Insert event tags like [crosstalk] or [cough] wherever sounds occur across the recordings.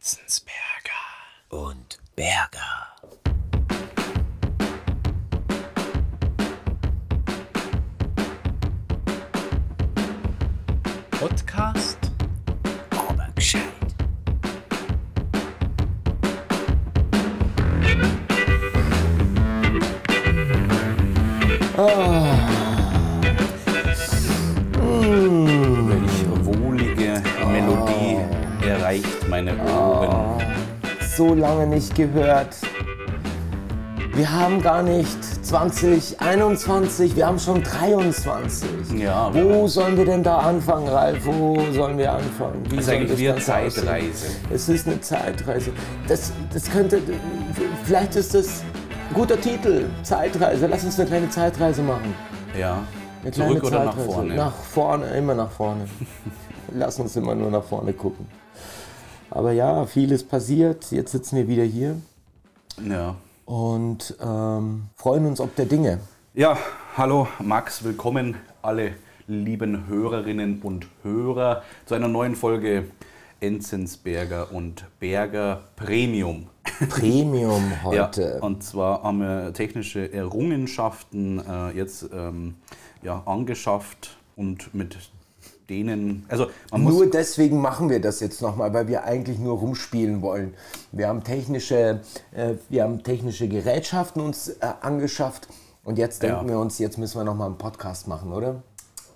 Enzensberger und Berger. Lange nicht gehört. Wir haben gar nicht 2021, wir haben schon 23. Ja, Wo sollen wir denn da anfangen, Ralf? Wo sollen wir anfangen? Wie Das ist eigentlich wie eine? Zeitreise. Es ist eine Zeitreise. Das, das könnte, vielleicht ist das ein guter Titel, Zeitreise. Lass uns eine kleine Zeitreise machen. Ja. Eine Zurück oder nach Zeitreise. vorne? Nach vorne, immer nach vorne. [laughs] Lass uns immer nur nach vorne gucken. Aber ja, vieles passiert. Jetzt sitzen wir wieder hier Ja. und ähm, freuen uns ob der Dinge. Ja, hallo Max, willkommen alle lieben Hörerinnen und Hörer zu einer neuen Folge Enzensberger und Berger Premium. Premium [laughs] heute. Ja, und zwar haben wir technische Errungenschaften äh, jetzt ähm, ja, angeschafft und mit denen, also man muss nur deswegen machen wir das jetzt nochmal, weil wir eigentlich nur rumspielen wollen. Wir haben technische, äh, wir haben technische Gerätschaften uns äh, angeschafft und jetzt denken Ja. wir uns, jetzt müssen wir nochmal einen Podcast machen, oder?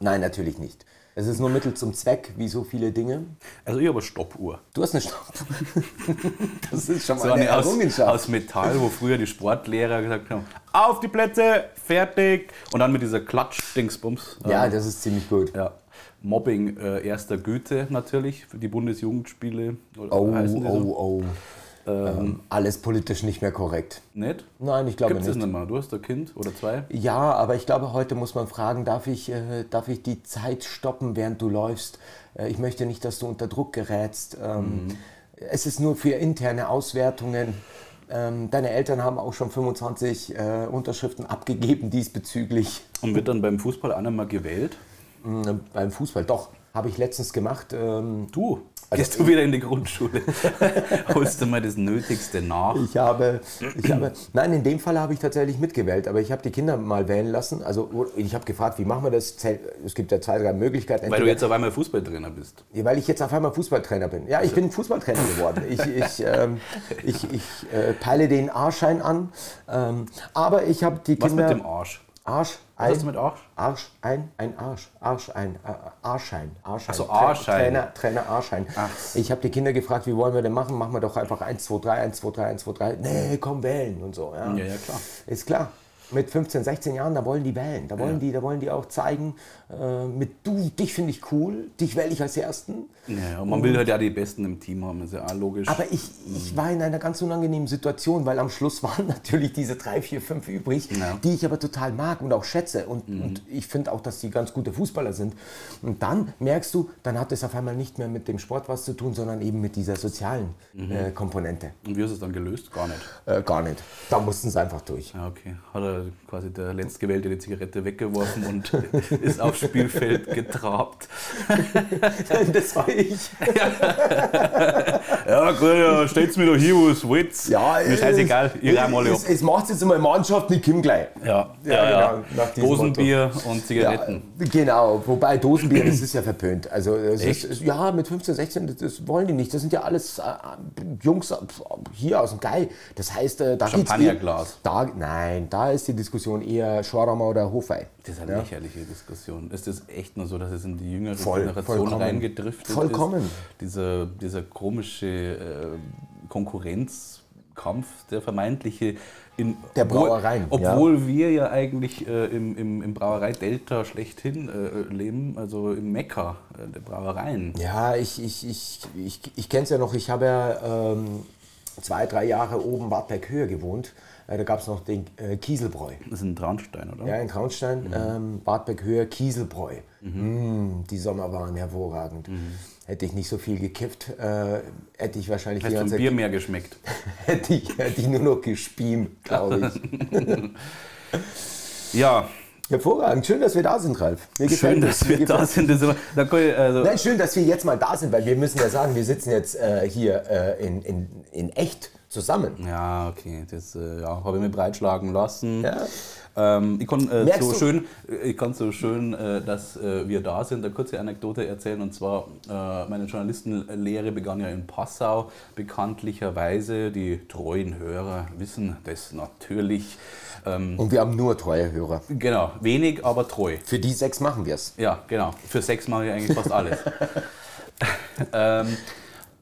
Nein, natürlich nicht. Es ist nur Mittel zum Zweck, wie so viele Dinge. also ich habe eine Stoppuhr. Du hast eine Stopp. [laughs] das ist schon mal So eine eine aus, Errungenschaft. aus Metall, wo früher die Sportlehrer gesagt haben, auf die Plätze, fertig. Und dann mit dieser Klatsch-Dingsbums. ja, das ist ziemlich gut. ja. Mobbing äh, erster Güte natürlich für die Bundesjugendspiele. Oder Oh, oh, oh. Ähm, alles politisch nicht mehr korrekt. Nicht? Nein, ich glaube Gibt es das nicht. nicht mehr? Du hast ein Kind oder zwei? Ja, aber ich glaube, heute muss man fragen, darf ich, äh, darf ich die Zeit stoppen, während du läufst? Äh, ich möchte nicht, dass du unter Druck gerätst. Ähm, Es ist nur für interne Auswertungen. Ähm, deine Eltern haben auch schon 25 äh, Unterschriften abgegeben diesbezüglich. Und wird dann beim Fußball auch mehr gewählt? Ähm, beim Fußball, doch, habe ich letztens gemacht. Ähm, Du? Also Gehst du wieder in die Grundschule? [laughs] Holst du mal das Nötigste nach? Ich habe, ich habe, [clears throat] nein, in dem Fall habe ich tatsächlich mitgewählt, aber ich habe die Kinder mal wählen lassen. Also ich habe gefragt, wie machen wir das? Es gibt ja zwei, drei Möglichkeiten. Weil du Entweder- jetzt auf einmal Fußballtrainer bist. Ja, weil ich jetzt auf einmal Fußballtrainer bin. Ja, ich bin Fußballtrainer geworden. Ich, [laughs] ich, ähm, ich, ich äh, peile den A-Schein an. Ähm, aber ich habe die Was Kinder... mit dem Arsch? Arsch, Was ein, hast du mit Arsch? Arsch, ein, ein Arsch, Arsch, ein, äh, Arschschein, Arschschein. Ach so, Tra- Arschschein. Trainer, Trainer Arschschein. Ach. Ich habe die Kinder gefragt, wie wollen wir denn machen? Machen wir doch einfach 1, 2, 3, 1, 2, 3, 1, 2, 3. Nee, komm, wählen und so. Ja, Ja, ja, klar. Ist klar. Mit 15, 16 Jahren, da wollen die wählen. Da wollen, die, da wollen die auch zeigen, äh, mit du, dich finde ich cool, dich wähle ich als Ersten. Ja, und man will halt ja die Besten im Team haben, ist ja auch logisch. Aber ich, ich war in einer ganz unangenehmen Situation, weil am Schluss [laughs] waren natürlich diese drei, vier, fünf übrig, Ja. Mhm. die ich aber total mag und auch schätze. Und, und ich finde auch, dass die ganz gute Fußballer sind. Und dann merkst du, dann hat es auf einmal nicht mehr mit dem Sport was zu tun, sondern eben mit dieser sozialen Mhm. äh, Komponente. Und wie hast du es dann gelöst? Gar nicht. Äh, gar nicht. Da mussten sie einfach durch. Ja, okay. Hat er quasi der Letztgewählte die Zigarette weggeworfen und [laughs] ist aufs Spielfeld getrabt. [laughs] das war ich. [laughs] Ja, gut, ja, stellt's mir doch hier, wo es wollt. Ja, Mir scheißegal, ich rahm alle ab. es, es macht jetzt immer Mannschaft, ich komm gleich. Ja, Ja, ja, ja. genau, Dosenbier und Zigaretten. Ja, genau, wobei Dosenbier, das ist ja verpönt. Also ist, ja, mit 15, 16, das, wollen die nicht. Das sind ja alles äh, Jungs hier aus dem Geil. Das heißt, äh, da Champagnerglas. eh- Da, nein, da ist die Diskussion eher Schorama oder Hofei. Das ist eine Ja. lächerliche Diskussion. Ist das echt nur so, dass es in die jüngere Voll, Generation vollkommen. reingedriftet Vollkommen. ist? Dieser, dieser komische äh, Konkurrenzkampf, der vermeintliche in Der obwohl- Brauereien, Obwohl wir ja eigentlich äh, im, im, im Brauerei Delta schlechthin äh, leben, also im Mekka äh, der Brauereien. Ja, ich, ich, ich, ich, ich kenne es ja noch. Ich habe ja ähm, zwei, drei Jahre oben Wartberg Höhe gewohnt. Äh, da gab es noch den äh, Kieselbräu. Das ist ein Traunstein, oder? Ja, in Traunstein, ähm, Bartbeck Höhe, Kieselbräu. Mm, die Sommer waren hervorragend. Hätte ich nicht so viel gekifft, äh, hätte ich wahrscheinlich Hast die ganze Bier mehr geschmeckt? [laughs] hätte ich, hätte ich nur noch gespiem, glaube ich. [laughs] Ja, Hervorragend. Schön, dass wir da sind, Ralf. Schön, dass wir da sind. Das immer, da ich, also Nein, schön, dass wir jetzt mal da sind, weil wir müssen ja sagen, wir sitzen jetzt äh, hier äh, in, in, in echt zusammen. Ja, okay. Das äh, ja, habe ich mir breitschlagen lassen. Ja. Ähm, ich kann äh, so schön, ich kann so schön, äh, dass äh, wir da sind, eine kurze Anekdote erzählen. Und zwar, äh, meine Journalistenlehre begann ja in Passau. Bekanntlicherweise, die treuen Hörer wissen das natürlich. Ähm, und wir haben nur treue Hörer. Genau, wenig, aber treu. Für die sechs machen wir es. Ja, genau. Für sechs mache ich eigentlich fast alles. [laughs] ähm,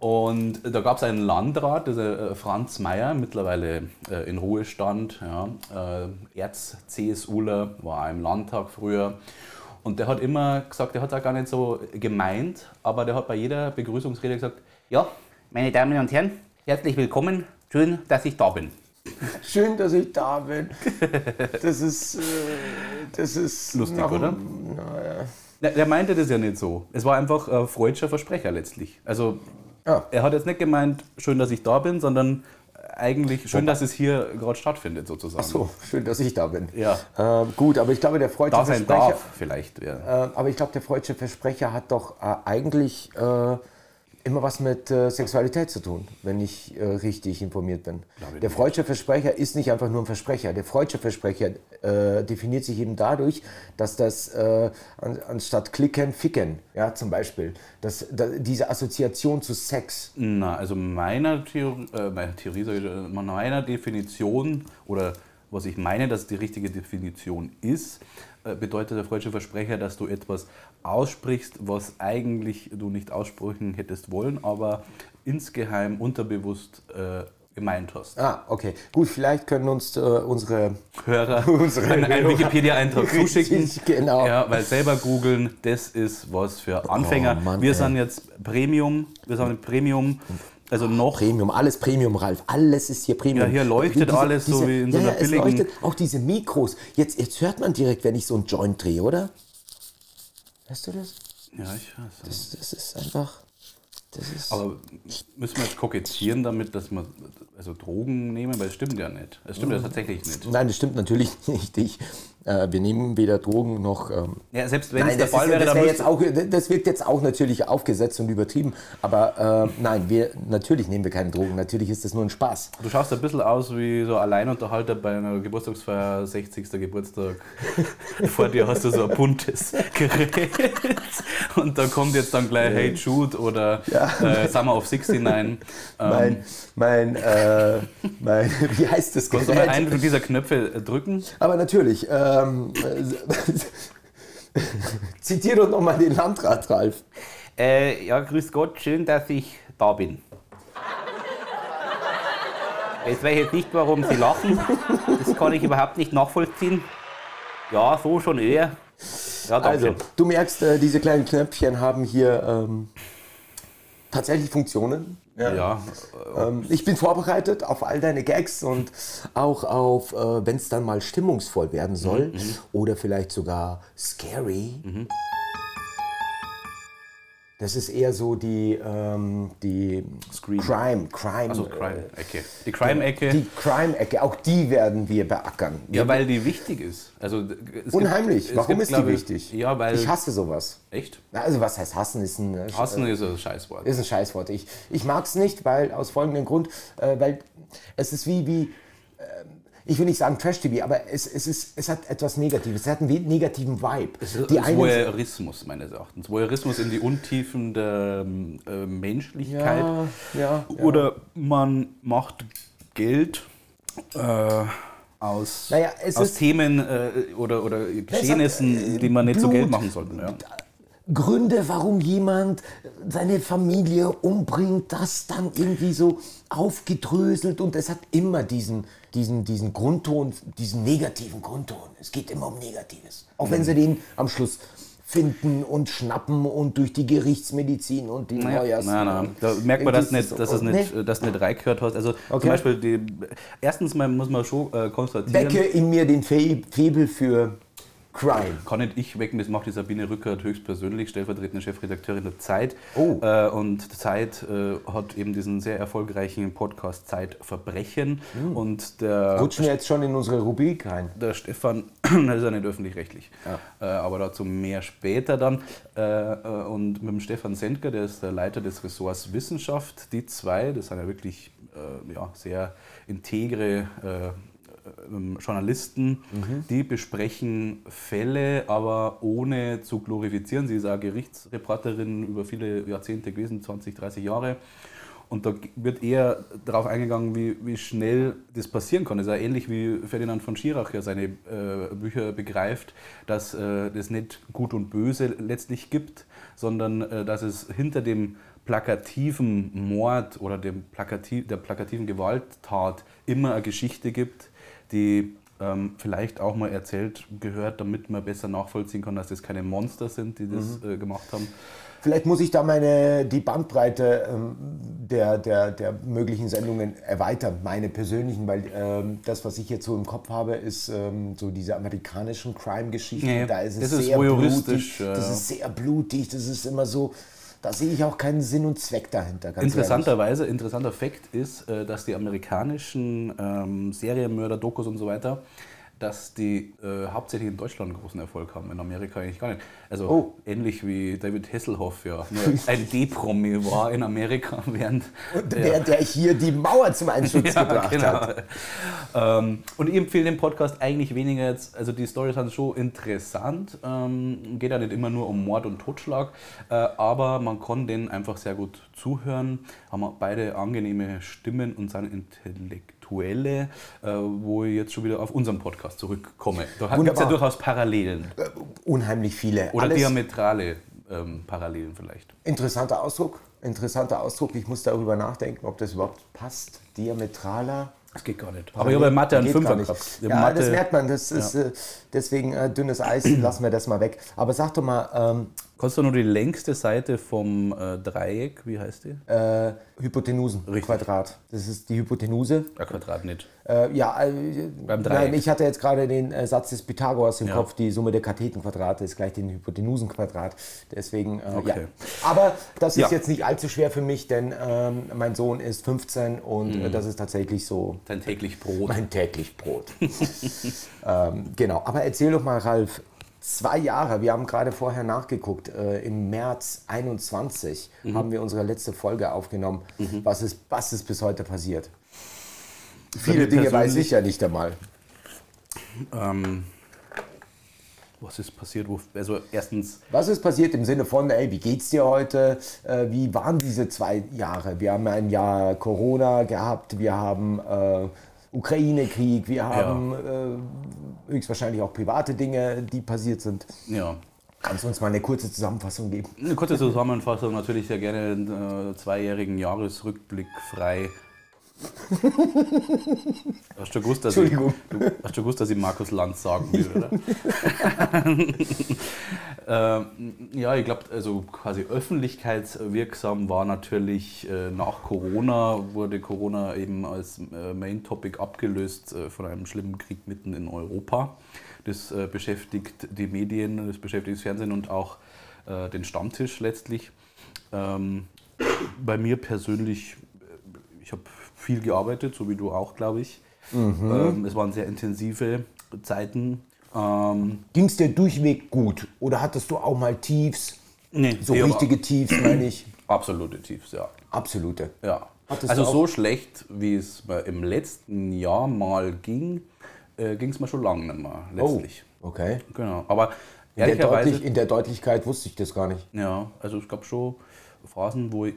und da gab es einen Landrat, der äh, Franz Mayer, mittlerweile äh, in Ruhestand, ja, äh, Erz-CSUler, war im Landtag früher. Und der hat immer gesagt, der hat auch gar nicht so gemeint, aber der hat bei jeder Begrüßungsrede gesagt, ja, meine Damen und Herren, herzlich willkommen, schön, dass ich da bin. [laughs] Schön, dass ich da bin. Das ist, äh, das ist lustig, nach, oder? Naja. Der meinte das ja nicht so. Es war einfach ein freudscher Versprecher letztlich. Also ja. Er hat jetzt nicht gemeint, schön, dass ich da bin, sondern eigentlich schön, dass es hier gerade stattfindet, sozusagen. Ach so, schön, dass ich da bin. Ja. Äh, gut, aber ich glaube, der Freudsche da Versprecher. Darf, vielleicht. Ja. Äh, aber ich glaube, der Freudsche Versprecher hat doch äh, eigentlich äh, immer was mit äh, Sexualität zu tun, wenn ich äh, richtig informiert bin. Der Freudsche Versprecher ist nicht einfach nur ein Versprecher. Der Freudsche Versprecher äh, definiert sich eben dadurch, dass das äh, an, anstatt klicken, ficken, ja, zum Beispiel, dass, da, diese Assoziation zu Sex. Na, also meiner Theorie, äh, meiner, Theorie ich, meiner Definition oder was ich meine, dass die richtige Definition ist, äh, bedeutet der freudsche Versprecher, dass du etwas aussprichst, was eigentlich du nicht aussprechen hättest wollen, aber insgeheim unterbewusst äh, gemeint hast. Ah, okay. Gut, vielleicht können uns äh, unsere Hörer [laughs] unsere einen, einen Wikipedia-Eintrag [laughs] zuschicken. Genau. Ja, weil selber googeln, das ist was für Anfänger. Oh, Mann, wir ey. sind jetzt Premium, wir sind Premium also noch. Premium, alles Premium, Ralf. Alles ist hier Premium. Ja, hier leuchtet diese, alles diese, so wie in so einer ja, billigen... Es leuchtet auch diese Mikros. Jetzt, jetzt hört man direkt, wenn ich so einen Joint drehe, oder? Hörst du das? Ja, ich weiß. Das, das ist einfach... Das ist Aber müssen wir jetzt kokettieren damit, dass wir also Drogen nehmen? Weil es stimmt ja nicht. Es stimmt ja tatsächlich nicht. Nein, das stimmt natürlich [laughs] nicht. Ich, wir nehmen weder Drogen noch. Ähm, ja, selbst wenn nein, es der Fall wäre, das, wär jetzt auch, das wirkt jetzt auch natürlich aufgesetzt und übertrieben. Aber äh, nein, wir, natürlich nehmen wir keine Drogen. Natürlich ist das nur ein Spaß. Du schaust ein bisschen aus wie so Alleinunterhalter bei einer Geburtstagsfeier, 60. Geburtstag. [laughs] Vor dir hast du so ein buntes [laughs] Gerät. Und da kommt jetzt dann gleich Hey Jude oder ja. äh, Summer of 69. [laughs] Ähm, mein, mein, äh, mein, wie heißt das Gerät? Kannst du mal einen dieser Knöpfe drücken? Aber natürlich. Äh, ähm, [laughs] zitiere doch nochmal den Landrat, Ralf. Äh, ja, grüß Gott, schön, dass ich da bin. Jetzt weiß ich jetzt nicht, warum Sie lachen. Das kann ich überhaupt nicht nachvollziehen. Ja, so schon eher. Ja, also, du merkst, äh, diese kleinen Knöpfchen haben hier ähm, tatsächlich Funktionen. Ja. ja. Ähm, ich bin vorbereitet auf all deine Gags und auch auf, äh, wenn es dann mal stimmungsvoll werden soll mhm. mhm. oder vielleicht sogar scary. Mhm. Das ist eher so die, ähm, die Crime, Crime. Also Crime-Ecke. Die Crime-Ecke. Die Crime-Ecke, auch die werden wir beackern. Ja, weil die wichtig ist. Also, Unheimlich. Gibt, Warum gibt, ist die wichtig? Ja, weil ich hasse sowas. Echt? Also was heißt hassen? Ist ein, äh, hassen äh, ist ein Scheißwort. Ist ein Scheißwort. Ich, ich mag es nicht, weil aus folgendem Grund, äh, weil es ist wie, wie ich will nicht sagen Trash-TV, aber es, es, ist, es hat etwas Negatives. Es hat einen negativen Vibe. Es ist die Voyeurismus meines Erachtens. Voyeurismus in die Untiefen der äh, Menschlichkeit. Ja, ja, ja. Oder man macht Geld äh, aus, naja, aus Themen äh, oder, oder Geschehnissen, hat, äh, die man nicht Blut, zu Geld machen sollte. Ja. Gründe, warum jemand seine Familie umbringt, das dann irgendwie so aufgedröselt und es hat immer diesen, diesen, diesen Grundton, diesen negativen Grundton. Es geht immer um Negatives. Auch wenn sie den am Schluss finden und schnappen und durch die Gerichtsmedizin und die naja, Neujahrs... Nein, nein, da merkt man, dass, nicht, dass es nicht, nee. dass nicht reingehört hast. Also okay. zum Beispiel, die, erstens mal muss man schon äh, konstatieren... Wecke in mir den Febel für Crime. Kann nicht ich wecken, das macht die Sabine Rückert höchstpersönlich, stellvertretende Chefredakteurin der Zeit. Oh. Äh, und Zeit äh, hat eben diesen sehr erfolgreichen Podcast Zeitverbrechen. Und der, Rutschen wir jetzt schon in unsere Rubrik rein. der Stefan, [clears throat] das ist ja nicht öffentlich-rechtlich, äh, aber dazu mehr später dann. Äh, äh, und mit dem Stefan Sendker, der ist der Leiter des Ressorts Wissenschaft, die zwei, das sind ja wirklich äh, ja, sehr integre äh, ähm, Journalisten, die besprechen Fälle, aber ohne zu glorifizieren. Sie ist auch Gerichtsreporterin über viele Jahrzehnte gewesen, 20, 30 Jahre. Und da wird eher darauf eingegangen, wie, wie schnell das passieren kann. Das ist ja ähnlich wie Ferdinand von Schirach ja seine äh, Bücher begreift, dass äh, das nicht Gut und Böse letztlich gibt, sondern äh, dass es hinter dem plakativen Mord oder dem plakativ, der plakativen Gewalttat immer eine Geschichte gibt, die ähm, vielleicht auch mal erzählt gehört, damit man besser nachvollziehen kann, dass das keine Monster sind, die das äh, gemacht haben. Vielleicht muss ich da meine, die Bandbreite ähm, der, der, der möglichen Sendungen erweitern, meine persönlichen, weil ähm, das, was ich jetzt so im Kopf habe, ist ähm, so diese amerikanischen Crime-Geschichten. Nee, da ist es das ist sehr voyeuristisch, blutig. ja, Das ist sehr blutig, das ist immer so, da sehe ich auch keinen Sinn und Zweck dahinter. Interessanterweise, interessanter Fakt ist, äh, dass die amerikanischen ähm, Serienmörder, Dokus und so weiter, dass die äh, hauptsächlich in Deutschland großen Erfolg haben, in Amerika eigentlich gar nicht. Also Oh. ähnlich wie David Hasselhoff ja nur ein [laughs] D-Promi war in Amerika, [laughs] während ehrlich. Der, der hier die Mauer zum Einsturz [laughs] gebracht hat. Ähm, und ich empfehle den Podcast eigentlich weniger jetzt, also die Storys sind schon interessant, ähm, geht ja nicht immer nur um Mord und Totschlag, äh, aber man kann denen einfach sehr gut zuhören, haben beide angenehme Stimmen und sind Intellektuelle, äh, wo ich jetzt schon wieder auf unseren Podcast zurückkomme. Da gibt es ja durchaus Parallelen Unheimlich viele. oder Alles diametrale ähm, Parallelen vielleicht. interessanter Ausdruck. Interessanter Ausdruck. Ich muss darüber nachdenken, ob das überhaupt passt. Diametraler. Das geht gar nicht. Aber ich habe in Mathe einen Fünfer gehabt. Ja, habe das Mathe- merkt man. Das ist äh, deswegen äh, dünnes Eis. [clears throat] Lassen wir das mal weg. Aber sag doch mal, ähm, Kannst du nur die längste Seite vom äh, Dreieck, wie heißt die? äh, Hypotenusen, Richtig. Quadrat. Das ist die Hypotenuse. Ja, Quadrat nicht. Äh, ja, äh, Beim Dreieck. nein, ich hatte jetzt gerade den äh, Satz des Pythagoras im Ja. Kopf, die Summe der Kathetenquadrate ist gleich den Hypotenusenquadrat. Deswegen, äh, ja. Okay. Aber das ist Ja. jetzt nicht allzu schwer für mich, denn ähm, mein Sohn ist 15 und Mhm. das ist tatsächlich so Dein täglich Brot. mein täglich Brot. [laughs] ähm, genau, aber erzähl doch mal, Ralf, zwei Jahre, wir haben gerade vorher nachgeguckt, äh, im März 21 Mhm. haben wir unsere letzte Folge aufgenommen. Was, ist, was ist bis heute passiert? Viele mir Dinge weiß ich ja nicht einmal. Ähm, was ist passiert? Also erstens, Was ist passiert im Sinne von, ey, wie geht's dir heute? Äh, wie waren diese zwei Jahre? Wir haben ein Jahr Corona gehabt, wir haben äh, Ukraine-Krieg, wir haben äh, höchstwahrscheinlich auch private Dinge, die passiert sind. ja. Kannst du uns mal eine kurze Zusammenfassung geben? Eine kurze Zusammenfassung, natürlich sehr gerne einen äh, zweijähgen Jahresrückblick frei. [laughs] Hast du gewusst, dass ich, hast du gewusst, dass ich Markus Lanz sagen will, oder? [laughs] ähm, ja, ich glaube, also quasi öffentlichkeitswirksam war natürlich äh, nach Corona, wurde Corona eben als äh, Main Topic abgelöst äh, von einem schlimmen Krieg mitten in Europa. Das äh, beschäftigt die Medien, das beschäftigt das Fernsehen und auch äh, den Stammtisch letztlich. Ähm, bei mir persönlich, äh, ich habe viel gearbeitet, so wie du auch, glaube ich. Ähm, es waren sehr intensive Zeiten. Ähm, Ging es dir durchweg gut? Oder hattest du auch mal Tiefs? nee, So richtige Tiefs, meine ich. [clears throat] Absolute Tiefs, ja. Absolute. ja. Hattest Also so schlecht, wie es mir im letzten Jahr mal ging, äh, ging es mir schon lange nicht mehr, letztlich. Oh, okay. Genau. Aber In der. Deutlich, in der Deutlichkeit wusste ich das gar nicht. Ja, also es gab schon Phasen, wo ich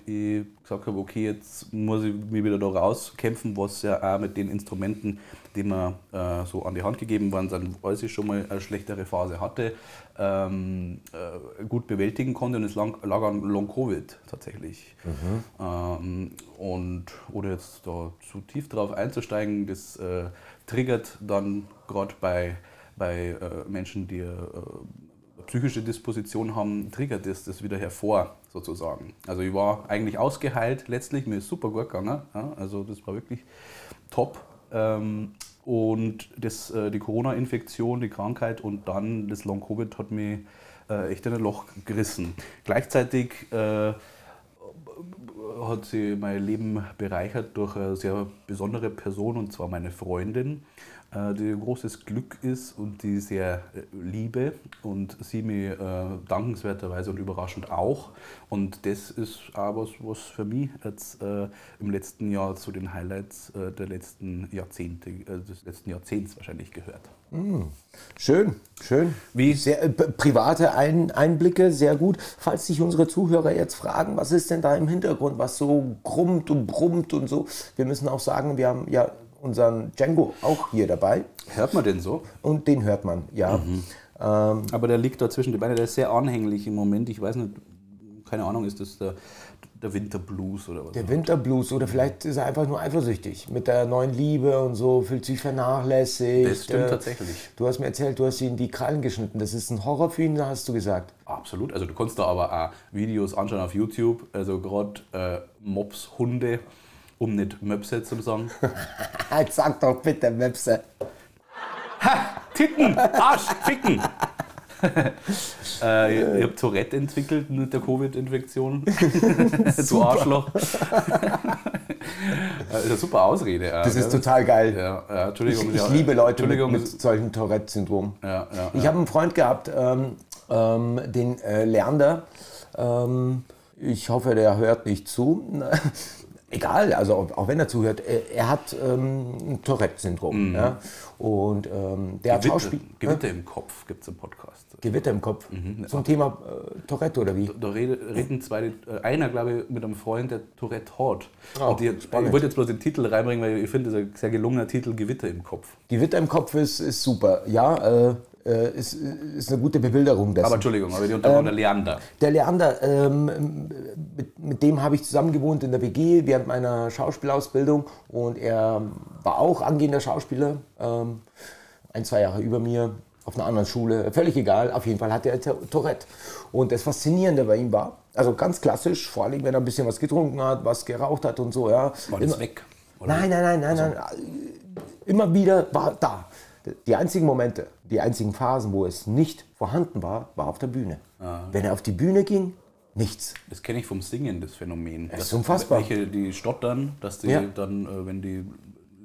gesagt habe, okay, jetzt muss ich mich wieder da rauskämpfen, was ja auch mit den Instrumenten, die mir äh, so an die Hand gegeben waren, sind, als ich schon mal eine schlechtere Phase hatte, ähm, äh, gut bewältigen konnte. Und es lag, lag an Long-Covid tatsächlich. Ähm, und ohne jetzt da zu tief drauf einzusteigen, das äh, triggert dann gerade bei, bei äh, Menschen, die äh, psychische Disposition haben, triggert das, das wieder hervor, sozusagen. Also ich war eigentlich ausgeheilt letztlich, mir ist super gut gegangen. Ja, also das war wirklich top. Ähm, und das, äh, die Corona-Infektion, die Krankheit und dann das Long-Covid hat mich äh, echt in ein Loch gerissen. Gleichzeitig äh, hat sie mein Leben bereichert durch eine sehr besondere Person und zwar meine Freundin, äh, die ein großes Glück ist und die sehr äh, liebe und sie mir äh, dankenswerterweise und überraschend auch. Und das ist auch was, was für mich jetzt im letzten Jahr zu den Highlights der letzten Jahrzehnte, des letzten Jahrzehnts wahrscheinlich gehört. Schön, schön. Wie? Sehr äh, private Ein Einblicke, sehr gut. Falls sich unsere Zuhörer jetzt fragen, was ist denn da im Hintergrund, was so grummt und brummt und so, wir müssen auch sagen, wir haben ja unseren Django auch hier dabei Hört man denn so? und den hört man, ja. Ähm, Aber der liegt da zwischen die Beine, der ist sehr anhänglich im Moment. Ich weiß nicht, keine Ahnung, ist das der, der Winterblues oder was? der Winterblues oder vielleicht ist er einfach nur eifersüchtig mit der neuen Liebe und so, fühlt sich vernachlässigt. Das stimmt Äh, tatsächlich. Du hast mir erzählt, du hast ihn die Krallen geschnitten. Das ist ein Horror für ihn, hast du gesagt. Absolut. Also du kannst da aber auch Videos anschauen auf YouTube. Also gerade äh, Mops, Hunde, um nicht Möpse zu sagen. Jetzt [laughs] sag doch bitte, Webse. Titten, Arsch, Ficken. [laughs] äh, ich habe Tourette entwickelt mit der Covid-Infektion. [laughs] du Arschloch. das [laughs] ist eine super Ausrede. äh, Das ist total geil. Ja, ja, Entschuldigung. Ich, ich ja, liebe Leute mit, mit solchem Tourette-Syndrom. Ja, ja, Ich ja. habe einen Freund gehabt, ähm, ähm, den äh, Lerner. Ähm, ich hoffe, der hört nicht zu. Egal, also auch, wenn er zuhört, er, hat ähm, ein Tourette-Syndrom. Ja? Und ähm, der hat Gewitter, Schauspiel. Gewitter im Kopf gibt es im Podcast. Gewitter im Kopf. Mhm. Zum Thema äh, Tourette oder wie? Da rede- reden zwei, äh, einer glaube ich mit einem Freund, der Tourette hat. Oh, und die, ich wollte jetzt bloß den Titel reinbringen, weil ich finde, das ist ein sehr gelungener Titel, Gewitter im Kopf. Gewitter im Kopf ist, ist super. Ja, äh, ist, ist eine gute Bebilderung dessen. Aber Entschuldigung, aber die unterbrochen Ähm, der Leander. Der Leander, ähm, mit, mit dem habe ich zusammen gewohnt in der WG während meiner Schauspielausbildung und er war auch angehender Schauspieler, ähm, ein, zwei Jahre über mir, auf einer anderen Schule, völlig egal, auf jeden Fall hatte er Tou- Tourette. Und das Faszinierende bei ihm war, also ganz klassisch, vor allem wenn er ein bisschen was getrunken hat, was geraucht hat und so, ja. War das weg? Oder? Nein, nein, nein, nein, nein. Immer wieder war da. Die einzigen Momente, die einzigen Phasen, wo es nicht vorhanden war, war auf der Bühne. Wenn er auf die Bühne ging, nichts. Das kenne ich vom Singen, das Phänomen. Das ist unfassbar. Welche, die stottern, dass die Ja. dann, äh, wenn die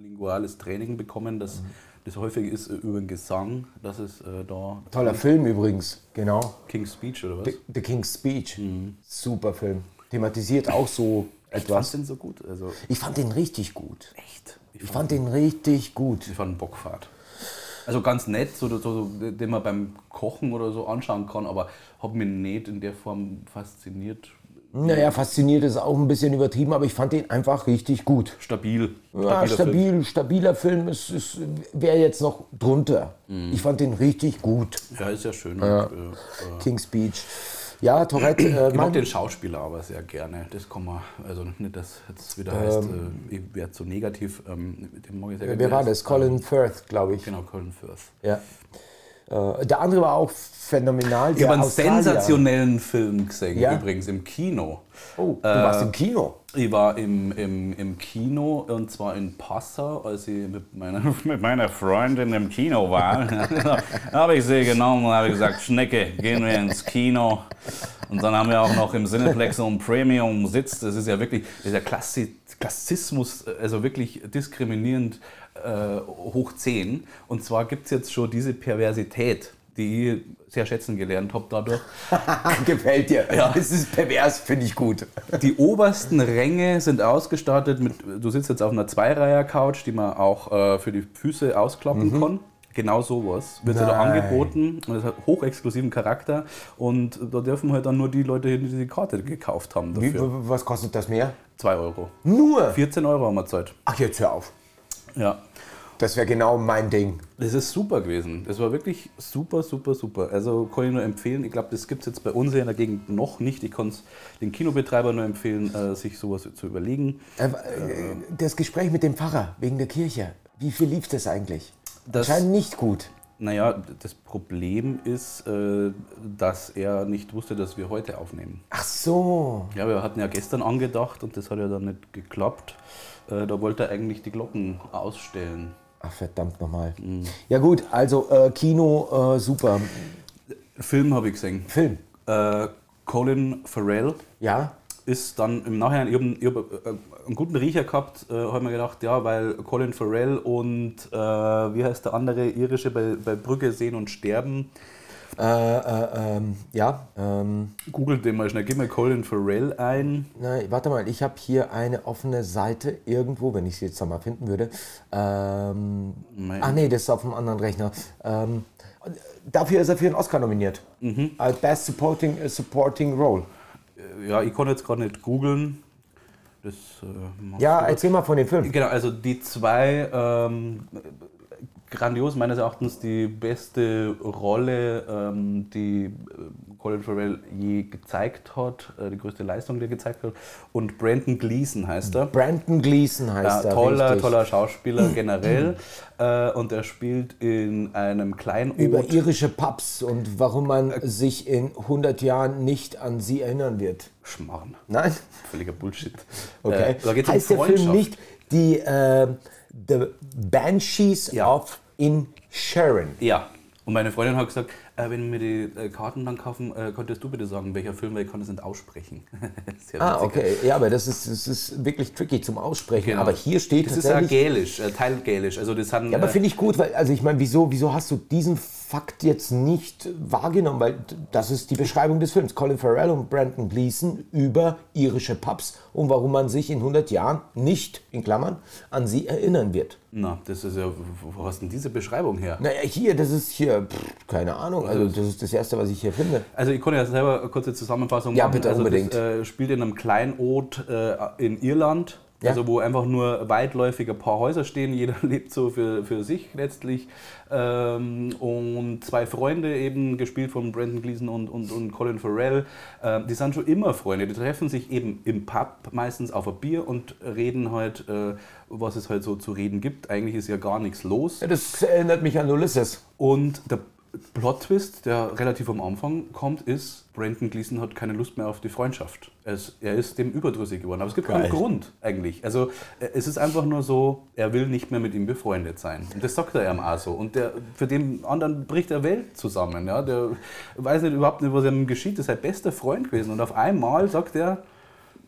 linguales Training bekommen, dass das häufig ist äh, über den Gesang, dass es äh, da Toller Film übrigens, genau. King's Speech oder was? The, The King's Speech. Super Film. Thematisiert auch so Was etwas. denn so gut? Also Ich fand den richtig gut. echt. Ich fand den richtig gut. Ich fand Bockfahrt. Also ganz nett, so, so, den man beim Kochen oder so anschauen kann, aber hat mich nicht in der Form fasziniert. Naja, fasziniert ist auch ein bisschen übertrieben, aber ich fand den einfach richtig gut. Stabil. Ja, Stabiler Film. stabil, stabiler Film ist, ist, wäre jetzt noch drunter. Mhm. Ich fand den richtig gut. Ja, ist ja schön. Und, äh, äh, King's Speech. Ja, Tourette. Äh, ich mag den Schauspieler aber sehr gerne. Das kann man, also nicht, dass jetzt wieder heißt, äh, ich werde so negativ. Ähm, den mag ich sehr gerne. wer war das? ist, Colin Firth, glaube ich. Genau, Colin Firth. Ja. Äh, der andere war auch phänomenal. Ich habe einen Australier. sensationellen Film gesehen, Ja? übrigens im Kino. Oh, du warst im Kino. Ich war im, im, im Kino und zwar in Passau, als ich mit meiner, [laughs] mit meiner Freundin im Kino war. [laughs] da habe ich sie genommen und habe gesagt, Schnecke, gehen wir ins Kino. Und dann haben wir auch noch im Cineplex so einen Premium-Sitz. Das ist ja wirklich dieser Klassi Klassismus, also wirklich diskriminierend äh, hoch 10. Und zwar gibt es jetzt schon diese Perversität, die ich sehr schätzen gelernt habe dadurch. [laughs] Gefällt dir. Ja. Das ist pervers, finde ich gut. Die obersten Ränge sind ausgestattet mit, du sitzt jetzt auf einer Zweireiher-Couch, die man auch äh, für die Füße ausklappen kann. Genau sowas wird dir da Nein. angeboten und es hat hochexklusiven Charakter und da dürfen halt dann nur die Leute hin, die die Karte gekauft haben Wie, dafür. was kostet das mehr? 2 Euro. Nur. 14 Euro haben wir Zeit. Ach, jetzt hör auf. Ja. Das wäre genau mein Ding. Das ist super gewesen. Das war wirklich super, super, super. Also kann ich nur empfehlen. Ich glaube, das gibt es jetzt bei uns hier in der Gegend noch nicht. Ich kann es den Kinobetreibern nur empfehlen, äh, sich sowas zu überlegen. Äh, äh, das Gespräch mit dem Pfarrer wegen der Kirche. Wie viel lief das eigentlich? Das- Anscheinend nicht gut. Naja, das Problem ist, äh, dass er nicht wusste, dass wir heute aufnehmen. Ach so. Ja, wir hatten ja gestern angedacht und das hat ja dann nicht geklappt. Da wollte er eigentlich die Glocken ausstellen. Ach, verdammt nochmal. Ja gut, also äh, Kino, äh, super. Film habe ich gesehen. Film. Äh, Colin Farrell Ja? ist dann im Nachhinein, ich habe hab, äh, einen guten Riecher gehabt, äh, habe mir gedacht, ja, weil Colin Farrell und äh, wie heißt der andere irische bei, bei Brücke sehen und sterben. Äh, äh, ähm, ja. Ähm, Googelt den mal schnell, gib mal Colin Farrell ein. nein, warte mal, ich habe hier eine offene Seite irgendwo, wenn ich sie jetzt da mal finden würde. Ähm, ach nee, das ist auf einem anderen Rechner. Ähm, dafür ist er für einen Oscar nominiert. Als Best Supporting, äh, Supporting Role. Äh, Ja, ich konnte jetzt gerade nicht googeln. Das, äh, Ja, erzähl mal von dem Film. Genau, also die zwei ähm, grandios meines Erachtens die beste Rolle, ähm, die äh, Colin Farrell je gezeigt hat, äh, die größte Leistung, die er gezeigt hat. Und Brandon Gleason heißt er. Brandon Gleason heißt Ja, er. toller, richtig. toller Schauspieler [clears throat] generell. äh, und er spielt in einem Kleinod. Über irische Pubs und warum man sich in 100 Jahren nicht an sie erinnern wird. Schmarrn. Nein? Völliger Bullshit. Okay. Äh, da geht's heißt um der Film nicht die äh, The Banshees Ja. of In Sharon? Ja. Und meine Freundin hat gesagt, äh, wenn wir die äh, Karten dann kaufen, äh, könntest du bitte sagen, welcher Film, weil ich kann das nicht aussprechen. [laughs] Ah, okay. Ja, aber das ist, das ist wirklich tricky zum Aussprechen. Genau. Aber hier steht Das ist ja gälisch, äh, teilgälisch. Also das haben, Ja, aber äh, finde ich gut, weil, also ich meine, wieso, wieso hast du diesen Fakt jetzt nicht wahrgenommen? Weil das ist die Beschreibung des Films. Colin Farrell und Brandon Gleeson über irische Pubs und warum man sich in 100 Jahren nicht, in Klammern, an sie erinnern wird. na, das ist ja, wo hast denn diese Beschreibung her? Naja, hier, das ist hier, pff, keine Ahnung, also das ist das Erste, was ich hier finde. Also ich konnte ja selber eine kurze Zusammenfassung Ja, machen. bitte, also unbedingt. Das äh, spielt in einem Kleinod äh, in Irland. Ja. Also wo einfach nur weitläufig ein paar Häuser stehen, jeder [laughs] lebt so für, für sich letztlich. Ähm, und zwei Freunde eben, gespielt von Brandon Gleeson und, und, und Colin Farrell, äh, die sind schon immer Freunde. Die treffen sich eben im Pub, meistens auf ein Bier und reden halt, äh, was es halt so zu reden gibt. Eigentlich ist ja gar nichts los. Ja, das erinnert mich an Ulysses. Und der Plot-Twist, der relativ am Anfang kommt, ist, Brandon Gleeson hat keine Lust mehr auf die Freundschaft. Es, er ist dem überdrüssig geworden. Aber es gibt Geil. keinen Grund eigentlich. Also äh, es ist einfach nur so, er will nicht mehr mit ihm befreundet sein. Und das sagt er ihm auch so. Und der, für den anderen bricht der Welt zusammen. Ja? Der weiß nicht überhaupt nicht, was ihm geschieht. Das ist sein bester Freund gewesen. Und auf einmal sagt er,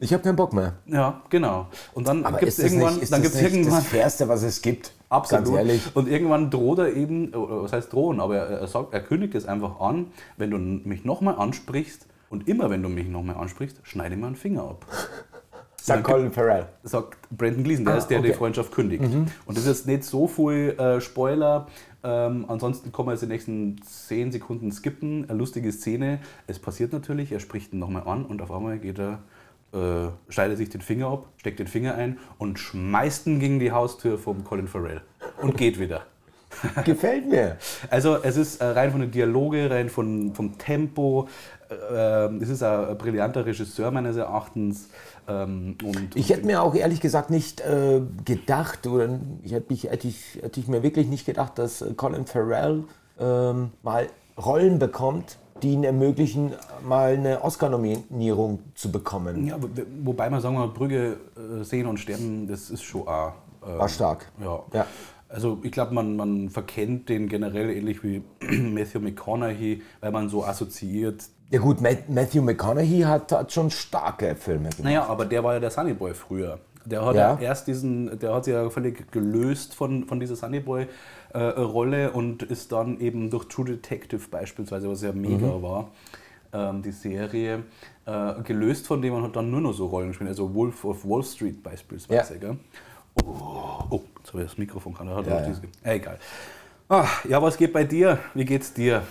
Ich habe keinen Bock mehr. ja, genau. Und dann gibt es irgendwann, nicht, ist dann das gibt's nicht irgendwann das Fairste, was es gibt? Absolut. Ganz ehrlich. Und irgendwann droht er eben, was heißt drohen, aber er, er sagt, er kündigt es einfach an, wenn du mich nochmal ansprichst und immer wenn du mich nochmal ansprichst, schneide mir einen Finger ab. [laughs] Sagt Colin Farrell. Sagt Brandon Gleason, der Ah, ist der, der okay. Mhm. die Freundschaft kündigt. Und das ist jetzt nicht so viel äh, Spoiler. Ähm, ansonsten kann man jetzt die nächsten 10 Sekunden skippen. Eine lustige Szene. Es passiert natürlich, er spricht ihn nochmal an und auf einmal geht er, äh, schneidet sich den Finger ab, steckt den Finger ein und schmeißt ihn gegen die Haustür vom Colin Farrell und geht wieder. [laughs] Gefällt mir. Also es ist äh, rein von den Dialoge, rein von, vom Tempo. Äh, es ist ein, ein brillanter Regisseur meines Erachtens. Ähm, und, Ich hätte mir auch ehrlich gesagt nicht äh, gedacht, oder ich hätte, mich, hätte, ich, hätte ich mir wirklich nicht gedacht, dass äh, Colin Farrell ähm, mal Rollen bekommt, die ihn ermöglichen, mal eine Oscar-Nominierung zu bekommen. ja, wo- wobei man sagen wir, Brügge äh, sehen und sterben, das ist schon auch. äh, War stark. Ja. Ja. Also ich glaube, man, man verkennt den generell ähnlich wie [clears throat] Matthew McConaughey, weil man so assoziiert. Ja gut, Ma- Matthew McConaughey hat, hat schon starke Filme gemacht. Naja, aber der war ja der Sunnyboy früher. Der hat Ja. ja, erst diesen, der hat sich ja völlig gelöst von, von dieser Sunnyboy-Rolle und ist dann eben durch True Detective beispielsweise, was ja mega Mhm. war, ähm, die Serie, äh, gelöst von dem und hat dann nur noch so Rollen gespielt. Also Wolf of Wall Street beispielsweise. Ja. Gell? Oh, oh, jetzt habe ich das Mikrofon gerade. Ja, auch ja. äh, egal. Ah, ja, was geht bei dir? Wie geht's dir?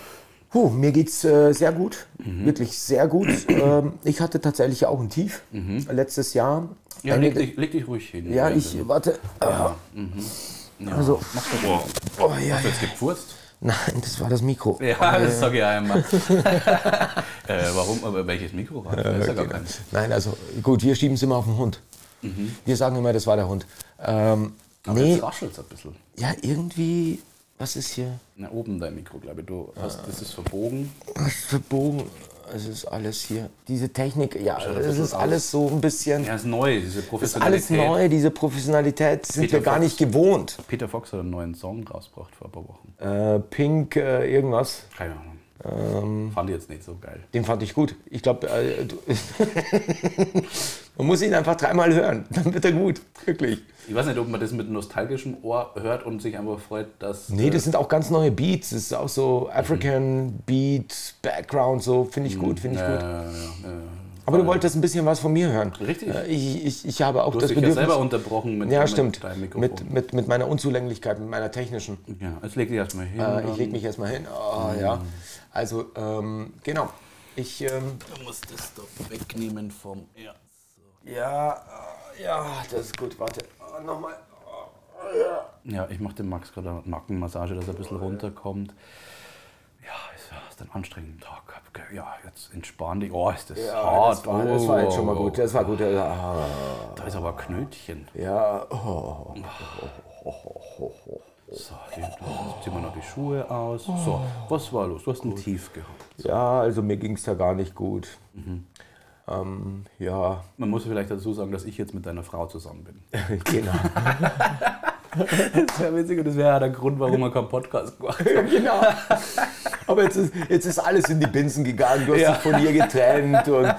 Puh, mir geht's äh, sehr gut, Mhm. wirklich sehr gut. [clears throat] ähm, ich hatte tatsächlich auch ein Tief letztes Jahr. Mhm. Ja, leg dich, leg dich ruhig hin. ja ich, warte. Ja, Also, mach das mal. oh, ja, Hast du jetzt? Nein, das war das Mikro. Ja, das sage ich einmal. [laughs] äh, warum? Aber welches Mikro war das? Ist ja gar keins. Nein, also gut, wir schieben es immer auf den Hund. Wir sagen immer, das war der Hund. Ähm, Aber nee, jetzt raschelt es ein bisschen. ja, irgendwie, was ist hier? Na, oben dein Mikro, glaube ich. Du hast, das ist verbogen. Was ist verbogen? es ist alles hier. Diese Technik, ja, es ist alles so ein bisschen. Ja, ist neu, diese Es ist Professionalität. alles neu, diese Professionalität sind Peter wir gar Fox. nicht gewohnt. Peter Fox hat einen neuen Song rausgebracht vor ein paar Wochen. Äh, Pink, äh, irgendwas. Keine Ahnung. Ähm. Fand ich jetzt nicht so geil. Den fand ich gut. Ich glaube, äh, [laughs] man muss ihn einfach dreimal hören, dann wird er gut. Wirklich. Ich weiß nicht, ob man das mit nostalgischem Ohr hört und sich einfach freut, dass. Nee, äh, das sind auch ganz neue Beats. Das ist auch so African Beat, Background, so finde ich gut, finde ich äh, gut. ja, ja. Aber du wolltest ein bisschen was von mir hören. Richtig. Äh, Ich, ich, ich habe auch Du hast das dich ja Bedürfnis. selber unterbrochen mit, ja, mit stimmt. deinem Mikrofon. Mit, mit, mit meiner Unzulänglichkeit, mit meiner technischen. ja, jetzt leg dich erstmal hin. Äh, ich lege mich erstmal hin. Ah, ja. Also, ähm, genau. Ich, ähm, Du musst das doch wegnehmen vom. Ja. ja, äh, ja, das ist gut. Warte, Ah, nochmal. Ja, ich mache dem Max gerade eine Nackenmassage, dass er ein bisschen runterkommt. Ja, ist ja hast einen anstrengenden Tag gehabt. Ja, jetzt entspann dich. Oh, ist das Ja, hart. das, war, das war jetzt schon mal Oh. gut. Das war gut. Ah, Da ist aber Knötchen. ja, oh. So, jetzt ziehen wir noch die Schuhe aus. So, was war los? Du hast ein Tief gehabt. ja, also mir ging es ja gar nicht gut. Ähm, ja, Man muss vielleicht dazu sagen, dass ich jetzt mit deiner Frau zusammen bin. [laughs] genau. [laughs] Das wäre witzig und das wäre ja der Grund, warum wir keinen Podcast gemacht haben. [laughs] genau. Aber jetzt ist, jetzt ist alles in die Binsen gegangen. Du hast Ja. dich von ihr getrennt und,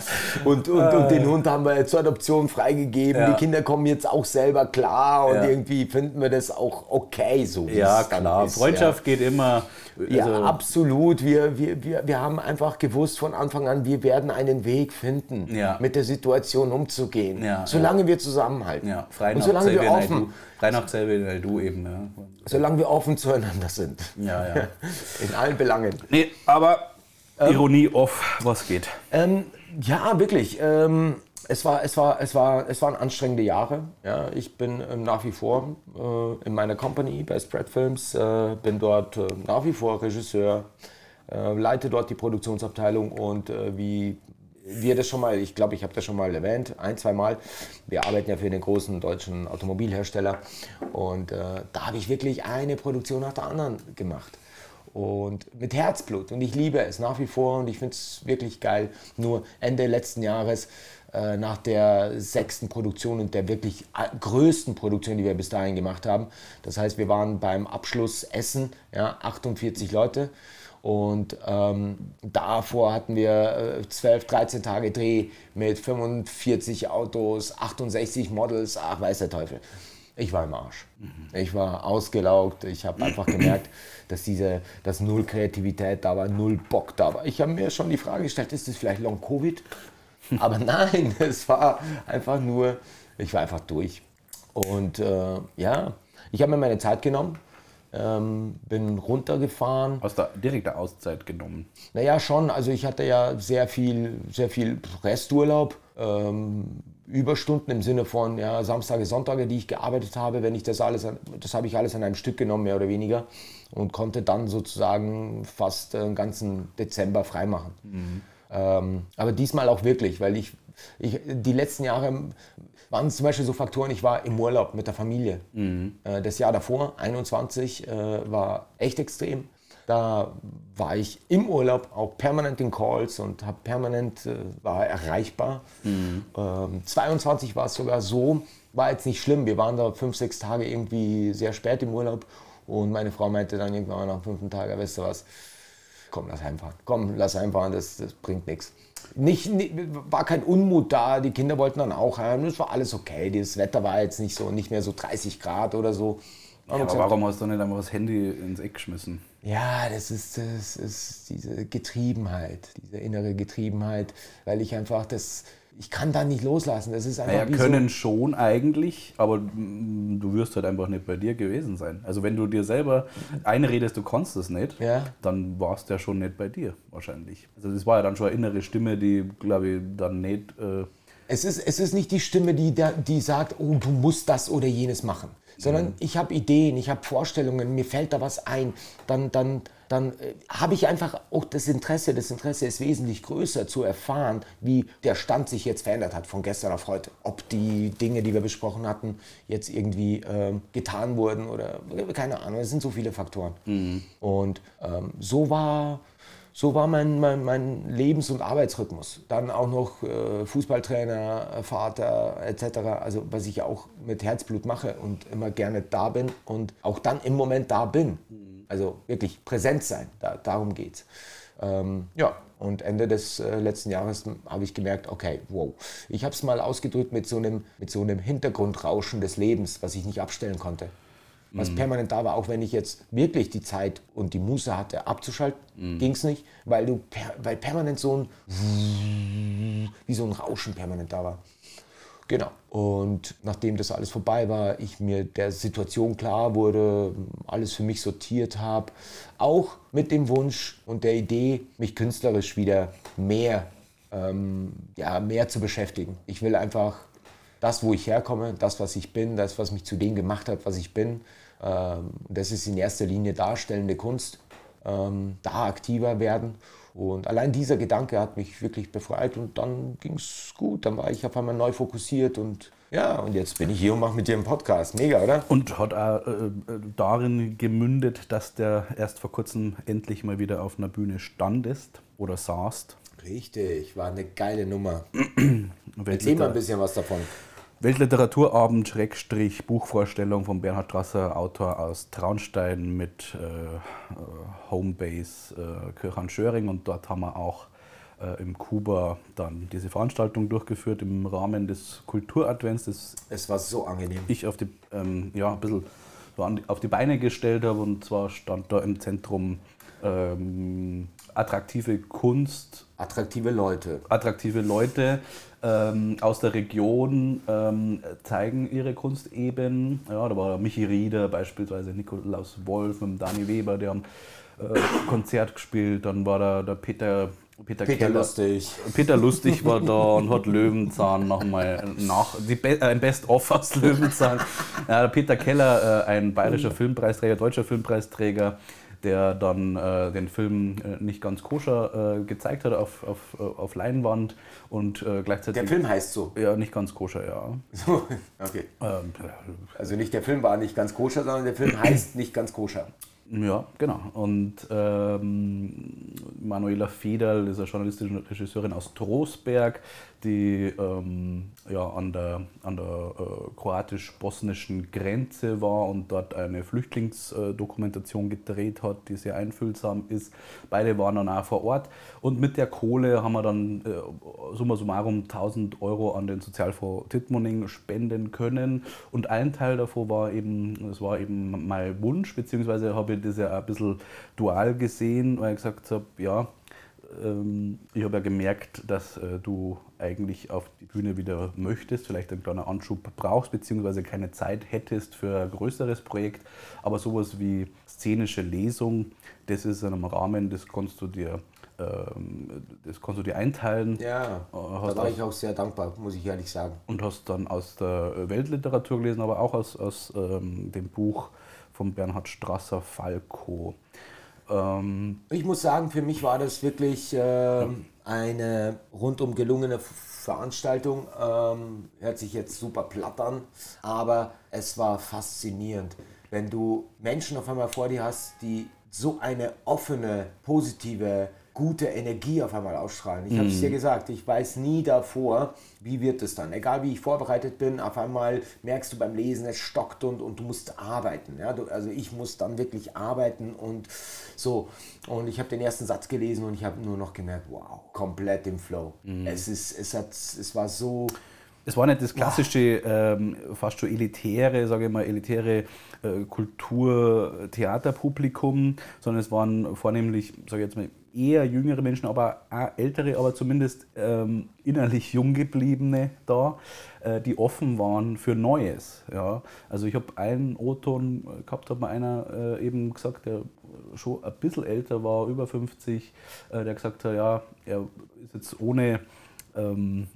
und, und, und den Hund haben wir zur Adoption freigegeben. Ja. Die Kinder kommen jetzt auch selber klar und Ja. irgendwie finden wir das auch okay so. Ja, klar. ist, Freundschaft geht immer. Ja, also- ja absolut. Wir, wir, wir, wir haben einfach gewusst von Anfang an, wir werden einen Weg finden, mit der Situation umzugehen. Solange wir zusammenhalten. Ja, frei und solange wir selber offen, nach selber du eben. Ja. solange wir offen zueinander sind. Ja, ja. [laughs] In allen Belangen. Nee, aber Ironie off, was geht? Ähm, ja, wirklich. Ähm, es, war, es, war, es, war, es waren anstrengende Jahre. Ja, ich bin ähm, nach wie vor äh, in meiner Company bei Spread Films, äh, bin dort äh, nach wie vor Regisseur, äh, leite dort die Produktionsabteilung und äh, wie wir das schon mal, ich glaube, ich habe das schon mal erwähnt, ein, zwei Mal. Wir arbeiten ja für den großen deutschen Automobilhersteller und äh, da habe ich wirklich eine Produktion nach der anderen gemacht und mit Herzblut. Und ich liebe es nach wie vor und ich finde es wirklich geil. Nur Ende letzten Jahres, äh, nach der sechsten Produktion und der wirklich a- größten Produktion, die wir bis dahin gemacht haben. Das heißt, wir waren beim Abschlussessen, ja, 48 Leute. Und ähm, davor hatten wir äh, 12, 13 Tage Dreh mit 45 Autos, 68 Models, ach weiß der Teufel. Ich war im Arsch. Ich war ausgelaugt. Ich habe einfach gemerkt, dass diese, dass null Kreativität da war, null Bock da war. Ich habe mir schon die Frage gestellt, ist das vielleicht Long Covid? [laughs] Aber nein, [laughs] es war einfach nur, ich war einfach durch. Und äh, ja, ich habe mir meine Zeit genommen, ähm, bin runtergefahren. Hast du direkte Auszeit genommen? Naja, schon. Also ich hatte ja sehr viel, sehr viel Resturlaub. Ähm, Überstunden im Sinne von ja, Samstage, Sonntage, die ich gearbeitet habe, wenn ich das alles, das habe ich alles an einem Stück genommen, mehr oder weniger, und konnte dann sozusagen fast den ganzen Dezember freimachen. Ähm, aber diesmal auch wirklich, weil ich, ich die letzten Jahre waren zum Beispiel so Faktoren, ich war im Urlaub mit der Familie. Äh, das Jahr davor, 21, äh, war echt extrem. Da war ich im Urlaub auch permanent in Calls und habe permanent äh, war erreichbar. Ähm, 22 war es sogar so, war jetzt nicht schlimm. Wir waren da fünf, sechs Tage irgendwie sehr spät im Urlaub und meine Frau meinte dann irgendwann nach dem fünften Tag, weißt du was, komm, lass heimfahren. Komm, lass heimfahren, das, das bringt nichts. Nicht, nicht, war kein Unmut da, die Kinder wollten dann auch heim, das war alles okay. Das Wetter war jetzt nicht so, nicht mehr so 30 Grad oder so. Ja, aber warum hast du nicht einfach das Handy ins Eck geschmissen? Ja, das ist, das ist diese Getriebenheit, diese innere Getriebenheit, weil ich einfach das, ich kann da nicht loslassen. Das ist einfach Naja, können schon eigentlich, aber mm, du wirst halt einfach nicht bei dir gewesen sein. Also wenn du dir selber einredest, du kannst es nicht, Ja. dann warst du ja schon nicht bei dir wahrscheinlich. Also das war ja dann schon eine innere Stimme, die, glaube ich, dann nicht... Äh, so. Es ist, es ist nicht die Stimme, die, da, die sagt, oh, du musst das oder jenes machen, sondern ich habe Ideen, ich habe Vorstellungen, mir fällt da was ein, dann, dann, dann äh, habe ich einfach auch das Interesse, das Interesse ist wesentlich größer zu erfahren, wie der Stand sich jetzt verändert hat von gestern auf heute. Ob die Dinge, die wir besprochen hatten, jetzt irgendwie ähm, getan wurden oder keine Ahnung, es sind so viele Faktoren. Und ähm, so war so war mein, mein, mein Lebens- und Arbeitsrhythmus. Dann auch noch äh, Fußballtrainer, äh, Vater etc. Also was ich auch mit Herzblut mache und immer gerne da bin und auch dann im Moment da bin. Also wirklich präsent sein, da, darum geht's. Ähm, ja, und Ende des äh, letzten Jahres habe ich gemerkt, okay, wow. Ich habe es mal ausgedrückt mit so, einem, mit so einem Hintergrundrauschen des Lebens, was ich nicht abstellen konnte. Was Mhm. permanent da war, auch wenn ich jetzt wirklich die Zeit und die Muße hatte, abzuschalten, Mhm. ging es nicht, weil, du per, weil permanent so ein [laughs] wie so ein Rauschen permanent da war. Genau. Und nachdem das alles vorbei war, ich mir der Situation klar wurde, alles für mich sortiert habe, auch mit dem Wunsch und der Idee, mich künstlerisch wieder mehr, ähm, ja, mehr zu beschäftigen. Ich will einfach das, wo ich herkomme, das, was ich bin, das, was mich zu dem gemacht hat, was ich bin, das ist in erster Linie darstellende Kunst, ähm, da aktiver werden. Und allein dieser Gedanke hat mich wirklich befreit und dann ging es gut. Dann war ich auf einmal neu fokussiert und ja, und jetzt bin ich hier und mache mit dir einen Podcast. Mega, oder? Und hat auch äh, darin gemündet, dass der erst vor kurzem endlich mal wieder auf einer Bühne standest oder saßt. Richtig, war eine geile Nummer. [clears throat] Erzähl mal ein bisschen was davon. Weltliteraturabend, Schrägstrich, Buchvorstellung von Bernhard Strasser, Autor aus Traunstein mit äh, äh, Homebase äh, Kirchan-Schöring. Und dort haben wir auch äh, im Kuba dann diese Veranstaltung durchgeführt im Rahmen des Kulturadvents, Es war so angenehm. ich auf die, ähm, ja, ein bisschen so an, auf die Beine gestellt habe. Und zwar stand da im Zentrum ähm, attraktive Kunst, Attraktive Leute. attraktive Leute ähm, aus der Region ähm, zeigen ihre Kunst eben. Ja, da war Michi Rieder beispielsweise, Nikolaus Wolf mit Dani Weber, die haben äh, Konzert gespielt. Dann war da der Peter, Peter, Peter Keller. Lustig. Peter Lustig war da und hat Löwenzahn nochmal nach, die Be äh, ein Best-of aus Löwenzahn. Ja, Peter Keller, äh, ein bayerischer Filmpreisträger, deutscher Filmpreisträger, der dann äh, den Film äh, nicht ganz koscher äh, gezeigt hat auf, auf, äh, auf Leinwand und äh, gleichzeitig. Der Film heißt so. Ja, nicht ganz koscher, ja. So, [laughs] okay. Ähm, Also nicht der Film war nicht ganz koscher, sondern der Film heißt [clears throat] nicht ganz koscher. Ja, genau. Und ähm, Manuela Federl ist eine journalistische Regisseurin aus Trostberg, die ähm, ja, an der, an der äh, kroatisch-bosnischen Grenze war und dort eine Flüchtlingsdokumentation gedreht hat, die sehr einfühlsam ist. Beide waren dann auch vor Ort. Und mit der Kohle haben wir dann äh, summa summarum 1000 Euro an den Sozialfonds Tittmoning spenden können. Und ein Teil davon war eben, das war eben mein Wunsch, beziehungsweise habe ich das ja auch ein bisschen dual gesehen, weil ich gesagt habe, ja, ähm, ich habe ja gemerkt, dass äh, du eigentlich auf die Bühne wieder möchtest, vielleicht einen kleinen Anschub brauchst, beziehungsweise keine Zeit hättest für ein größeres Projekt. Aber sowas wie szenische Lesung, das ist in einem Rahmen, das kannst du dir, ähm, das kannst du dir einteilen. Ja, Äh, da hast war auch- ich auch sehr dankbar, muss ich ehrlich sagen. und hast dann aus der Weltliteratur gelesen, aber auch aus, aus ähm, dem Buch von Bernhard Strasser Falco. Ähm, Ich muss sagen, für mich war das wirklich ähm, eine rundum gelungene Veranstaltung. Ähm, hört sich jetzt super platt an, aber es war faszinierend, wenn du Menschen auf einmal vor dir hast, die so eine offene, positive, gute Energie auf einmal ausstrahlen. Ich habe es dir gesagt, ich weiß nie davor, wie wird es dann. Egal wie ich vorbereitet bin, auf einmal merkst du beim Lesen, es stockt und, und du musst arbeiten. Ja? Du, also ich muss dann wirklich arbeiten und so. Und ich habe den ersten Satz gelesen und ich habe nur noch gemerkt, wow, komplett im Flow. Es, ist, es, hat, es war so... es war nicht das klassische, ähm, fast schon elitäre, sage ich mal, elitäre äh, Kultur-Theaterpublikum, sondern es waren vornehmlich, sage ich jetzt mal, eher jüngere Menschen, aber auch ältere, aber zumindest ähm, innerlich jung gebliebene da, äh, die offen waren für Neues. Ja. Also ich habe einen O-Ton gehabt, hat mir einer äh, eben gesagt, der schon ein bisschen älter war, über 50, äh, der gesagt hat, ja, er ist jetzt ohne ähm,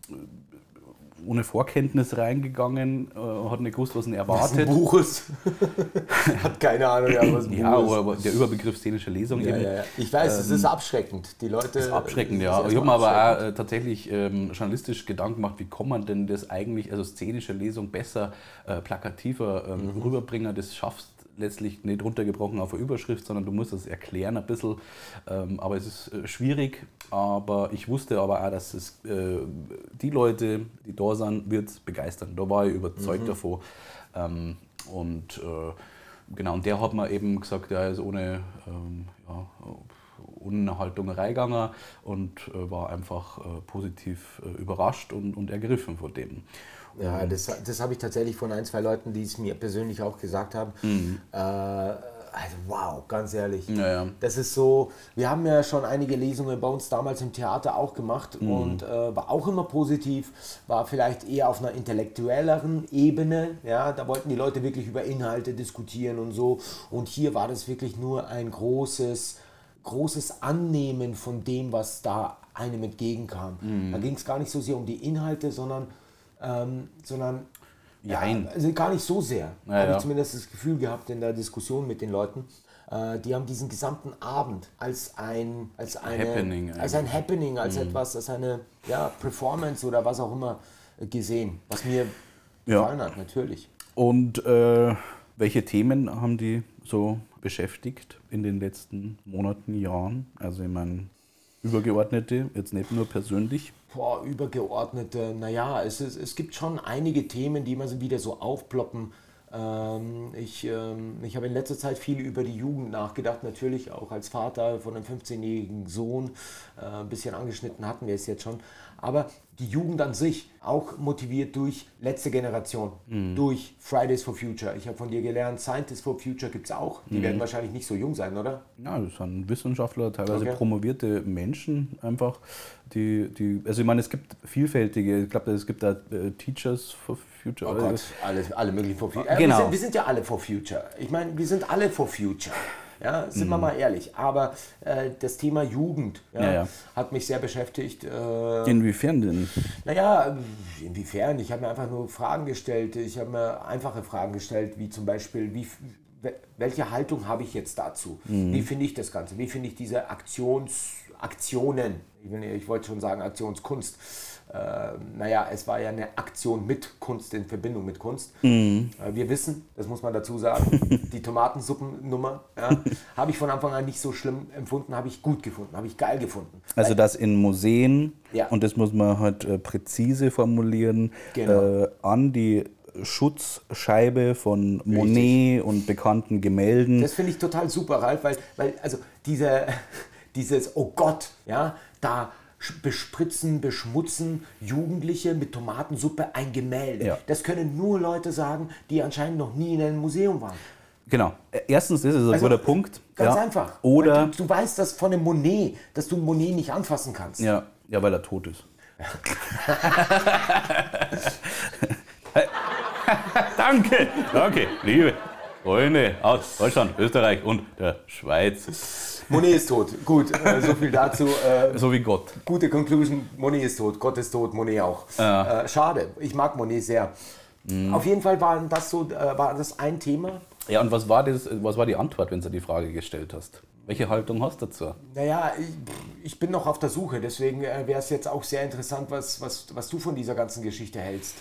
ohne Vorkenntnis reingegangen, äh, hat nicht gewusst, was ihn erwartet. Buch ist. [laughs] hat keine Ahnung, ja, was ein Ja, Buch ist. aber der Überbegriff szenische Lesung Ja, eben. ja. Ich weiß, es ist abschreckend. Die Leute. ist abschreckend, ja. ist Ich habe mir aber auch äh, tatsächlich ähm, journalistisch Gedanken gemacht, wie kann man denn das eigentlich, also szenische Lesung besser, äh, plakativer ähm, Mhm. rüberbringen. Das schaffst letztlich nicht runtergebrochen auf eine Überschrift, sondern du musst es erklären ein bisschen. Ähm, aber es ist äh, schwierig. Aber ich wusste aber auch, dass es äh, die Leute, die da sind, wird begeistern. Da war ich überzeugt Mhm. davon. Ähm, und äh, genau, und der hat mir eben gesagt, er ist ohne ähm, ja, Unhaltung reingegangen und äh, war einfach positiv überrascht und, und ergriffen von dem. Ja, das, das habe ich tatsächlich von ein, zwei Leuten, die es mir persönlich auch gesagt haben. Äh, also wow, ganz ehrlich. Ja, ja. Das ist so, wir haben ja schon einige Lesungen bei uns damals im Theater auch gemacht und äh, war auch immer positiv, war vielleicht eher auf einer intellektuelleren Ebene. Ja, da wollten die Leute wirklich über Inhalte diskutieren und so. Und hier war das wirklich nur ein großes, großes Annehmen von dem, was da einem entgegenkam. Da ging es gar nicht so sehr um die Inhalte, sondern, ähm, sondern Jein. also gar nicht so sehr, Ja, habe ja. ich zumindest das Gefühl gehabt in der Diskussion mit den Leuten. Äh, die haben diesen gesamten Abend als ein, als eine, Happening als ein Happening, als etwas, als eine ja, Performance oder was auch immer äh, gesehen, was mir Ja. gefallen hat, natürlich. Und äh, welche Themen haben die so beschäftigt in den letzten Monaten, Jahren? Also ich meine, übergeordnete, jetzt nicht nur persönlich. Boah, übergeordnete, naja, es, ist, es gibt schon einige Themen, die immer wieder so aufploppen. Ähm, ich ähm, ich habe in letzter Zeit viel über die Jugend nachgedacht, natürlich auch als Vater von einem 15-jährigen Sohn. Äh, ein bisschen angeschnitten hatten wir es jetzt schon. Aber die Jugend an sich, auch motiviert durch letzte Generation, durch Fridays for Future. Ich habe von dir gelernt, Scientists for Future gibt es auch. Die werden wahrscheinlich nicht so jung sein, oder? Ja, das sind Wissenschaftler, teilweise Okay. promovierte Menschen einfach, die, die, also ich meine, es gibt vielfältige, ich glaube, es gibt da äh, Teachers for Future. Oh Gott, alle, alle möglichen for Future. Äh, Genau. Wir, sind, wir sind ja alle for Future. Ich meine, wir sind alle for Future. Ja, sind Mhm. wir mal ehrlich. Aber äh, das Thema Jugend ja, Ja, ja. hat mich sehr beschäftigt. Äh, Inwiefern denn? naja, inwiefern? Ich habe mir einfach nur Fragen gestellt. Ich habe mir einfache Fragen gestellt, wie zum Beispiel, wie, welche Haltung habe ich jetzt dazu? Wie finde ich das Ganze? Wie finde ich diese Aktions, Aktionen? Ich, will, ich wollte schon sagen Aktionskunst. Äh, naja, es war ja eine Aktion mit Kunst in Verbindung mit Kunst. Äh, wir wissen, das muss man dazu sagen, [laughs] die Tomatensuppennummer ja, habe ich von Anfang an nicht so schlimm empfunden, habe ich gut gefunden, habe ich geil gefunden. Also das in Museen, Ja. und das muss man halt äh, präzise formulieren, Genau. äh, an die Schutzscheibe von Monet und bekannten Gemälden. Das finde ich total super, Ralf, weil, weil also diese, [laughs] dieses, oh Gott, ja, da bespritzen, beschmutzen Jugendliche mit Tomatensuppe ein Gemälde. Ja. Das können nur Leute sagen, die anscheinend noch nie in einem Museum waren. Genau. Erstens, das ist ein Also, guter Punkt. Ganz ja. einfach. Oder, Du, du weißt das von einem Monet, dass du Monet nicht anfassen kannst. ja, ja, weil er tot ist. [laughs] danke, danke, liebe Freunde aus Deutschland, Österreich und der Schweiz. Monet ist tot. Gut, äh, so viel dazu. Äh, So wie Gott. gute Conclusion, Monet ist tot, Gott ist tot, Monet auch. Äh, schade, ich mag Monet sehr. Mhm. Auf jeden Fall war das so, äh, war das ein Thema. Ja, und was war, das, was war die Antwort, wenn du die Frage gestellt hast? Welche Haltung hast du dazu? Naja, ich, ich bin noch auf der Suche, deswegen äh, wäre es jetzt auch sehr interessant, was, was, was du von dieser ganzen Geschichte hältst.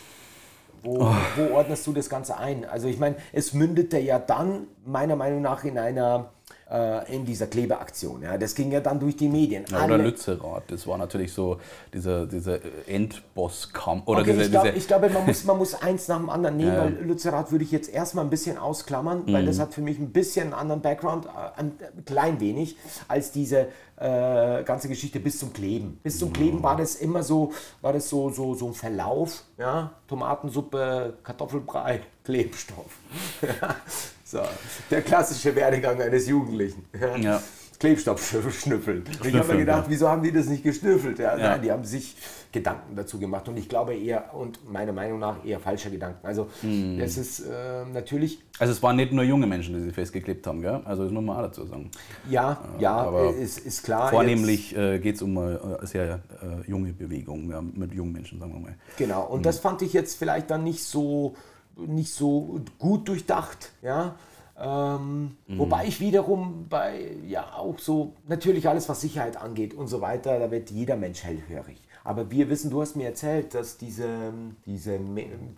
Wo, Oh. wo ordnest du das Ganze ein? Also ich meine, es mündete ja dann meiner Meinung nach in einer äh, in dieser Klebeaktion. Ja, das ging ja dann durch die Medien. Ja, oder Lützerath, das war natürlich so dieser, dieser Endbosskampf. Oder Okay, diese, ich, glaub, ich glaube, man muss, man muss eins nach dem anderen nehmen, Ja. weil Lützerath würde ich jetzt erstmal ein bisschen ausklammern, weil Mhm. das hat für mich ein bisschen einen anderen Background, äh, ein klein wenig, als diese äh, ganze Geschichte bis zum Kleben. Bis zum Kleben war das immer so, war das so, so, so ein Verlauf, ja, Tomatensuppe, Kartoffelbrei, Klebstoff. [laughs] so, der klassische Werdegang eines Jugendlichen. Ja. Klebstoff schnüffeln. Ich habe mir gedacht, ja. wieso haben die das nicht geschnüffelt? Ja, Ja. Nein, die haben sich Gedanken dazu gemacht und ich glaube eher, und meiner Meinung nach eher falsche Gedanken. Also Hm. das ist äh, natürlich, also es waren nicht nur junge Menschen, die sich festgeklebt haben, gell? also das muss man auch dazu sagen. ja, ja, äh, ist, ist klar. Vornehmlich äh, geht es um eine äh, sehr äh, junge Bewegung, ja, mit jungen Menschen, sagen wir mal. Genau, und das fand ich jetzt vielleicht dann nicht so, nicht so gut durchdacht, ja. Ähm, Wobei ich wiederum bei, ja, auch so, natürlich alles, was Sicherheit angeht und so weiter, da wird jeder Mensch hellhörig. Aber wir wissen, du hast mir erzählt, dass diese, diese,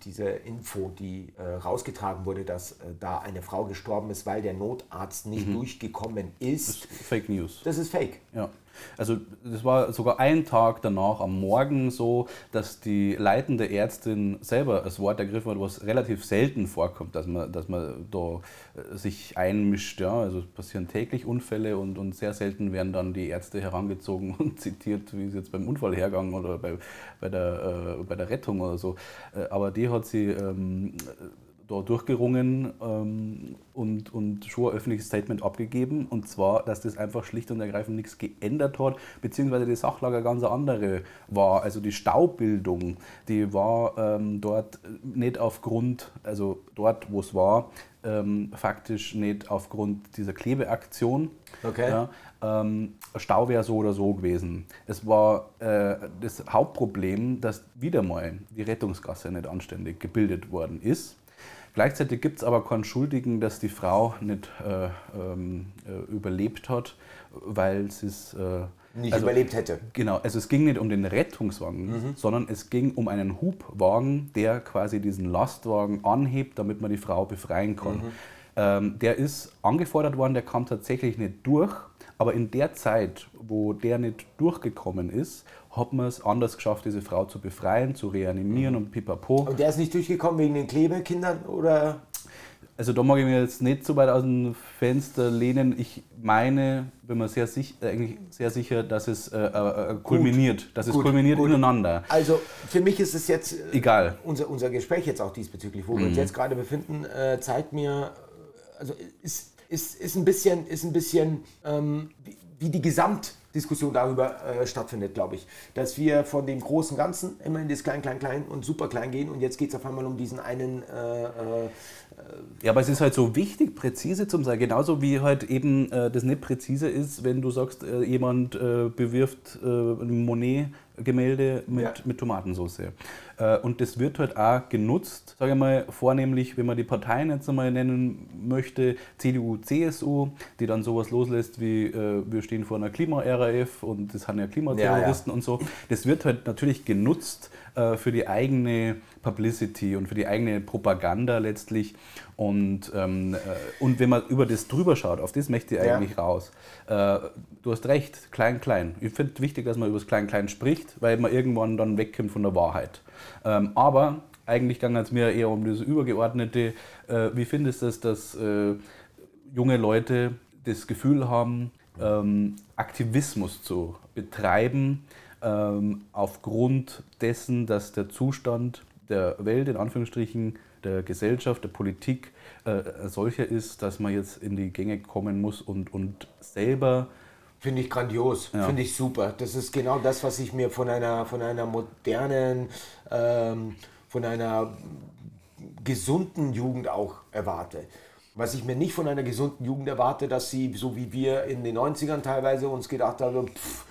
diese Info, die äh, rausgetragen wurde, dass äh, da eine Frau gestorben ist, weil der Notarzt nicht Mhm. durchgekommen ist. Fake News. Das ist fake. Ja. Also das war sogar ein Tag danach am Morgen so, dass die leitende Ärztin selber das Wort ergriffen hat, was relativ selten vorkommt, dass man, dass man da äh, sich einmischt. Ja. Also es passieren täglich Unfälle und, und sehr selten werden dann die Ärzte herangezogen [laughs] und zitiert, wie es jetzt beim Unfall hergegangen oder bei, bei, der, äh, bei der Rettung oder so. Äh, aber die hat sie ähm, da durchgerungen ähm, und, und schon ein öffentliches Statement abgegeben. Und zwar, dass das einfach schlicht und ergreifend nichts geändert hat, beziehungsweise die Sachlage ganz andere war. Also die Staubildung, die war ähm, dort nicht aufgrund, also dort, wo es war, ähm, faktisch nicht aufgrund dieser Klebeaktion. Okay. Ja, ähm, Stau wäre so oder so gewesen. Es war äh, das Hauptproblem, dass wieder mal die Rettungsgasse nicht anständig gebildet worden ist. Gleichzeitig gibt es aber keinen Schuldigen, dass die Frau nicht äh, ähm, äh, überlebt hat, weil sie es äh, Nicht also- überlebt hätte. Genau, also es ging nicht um den Rettungswagen, sondern es ging um einen Hubwagen, der quasi diesen Lastwagen anhebt, damit man die Frau befreien kann. Ähm, der ist angefordert worden, der kam tatsächlich nicht durch, aber in der Zeit, wo der nicht durchgekommen ist, hat man es anders geschafft, diese Frau zu befreien, zu reanimieren und pipapo. Und der ist nicht durchgekommen wegen den Klebekindern oder? Also da mag ich mir jetzt nicht so weit aus dem Fenster lehnen. Ich meine, bin mir sehr, sich, äh, eigentlich sehr sicher, dass es äh, äh, kulminiert, dass es Gut, kulminiert gut. ineinander. Also für mich ist es jetzt äh, Egal. unser, unser Gespräch jetzt auch diesbezüglich, wo wir uns jetzt gerade befinden, äh, zeigt mir, äh, also ist, ist, ist ein bisschen, ist ein bisschen ähm, wie, wie die Gesamtdiskussion darüber äh, stattfindet, glaube ich. Dass wir von dem großen Ganzen immer in das Klein, Klein, Klein und super klein gehen und jetzt geht es auf einmal um diesen einen äh, äh, Ja, aber es ist halt so wichtig, präzise zu sein. Genauso wie halt eben äh, das nicht präzise ist, wenn du sagst, äh, jemand äh, bewirft ein Monet-Gemälde mit, Ja. mit Tomatensauce. Äh, und das wird halt auch genutzt, sage ich mal, vornehmlich, wenn man die Parteien jetzt einmal nennen möchte, CDU, CSU, die dann sowas loslässt wie, äh, wir stehen vor einer Klima-RAF und das sind ja Klimaterroristen und so. Das wird halt natürlich genutzt für die eigene Publicity und für die eigene Propaganda letztlich. Und, ähm, äh, und wenn man über das drüber schaut, auf das möchte ich Ja. eigentlich raus. Äh, du hast recht, klein, klein. Ich finde wichtig, dass man über das Klein, Klein spricht, weil man irgendwann dann wegkommt von der Wahrheit. Ähm, aber eigentlich ging es mir eher um das Übergeordnete. Äh, wie findest du es, dass äh, junge Leute das Gefühl haben, ähm, Aktivismus zu betreiben, ähm, aufgrund dessen, dass der Zustand der Welt, in Anführungsstrichen, der Gesellschaft, der Politik äh, solcher ist, dass man jetzt in die Gänge kommen muss und, und selber Finde ich grandios, Ja. finde ich super. Das ist genau das, was ich mir von einer, von einer modernen, ähm, von einer gesunden Jugend auch erwarte. Was ich mir nicht von einer gesunden Jugend erwarte, dass sie, so wie wir in den 90ern teilweise uns gedacht haben, pff,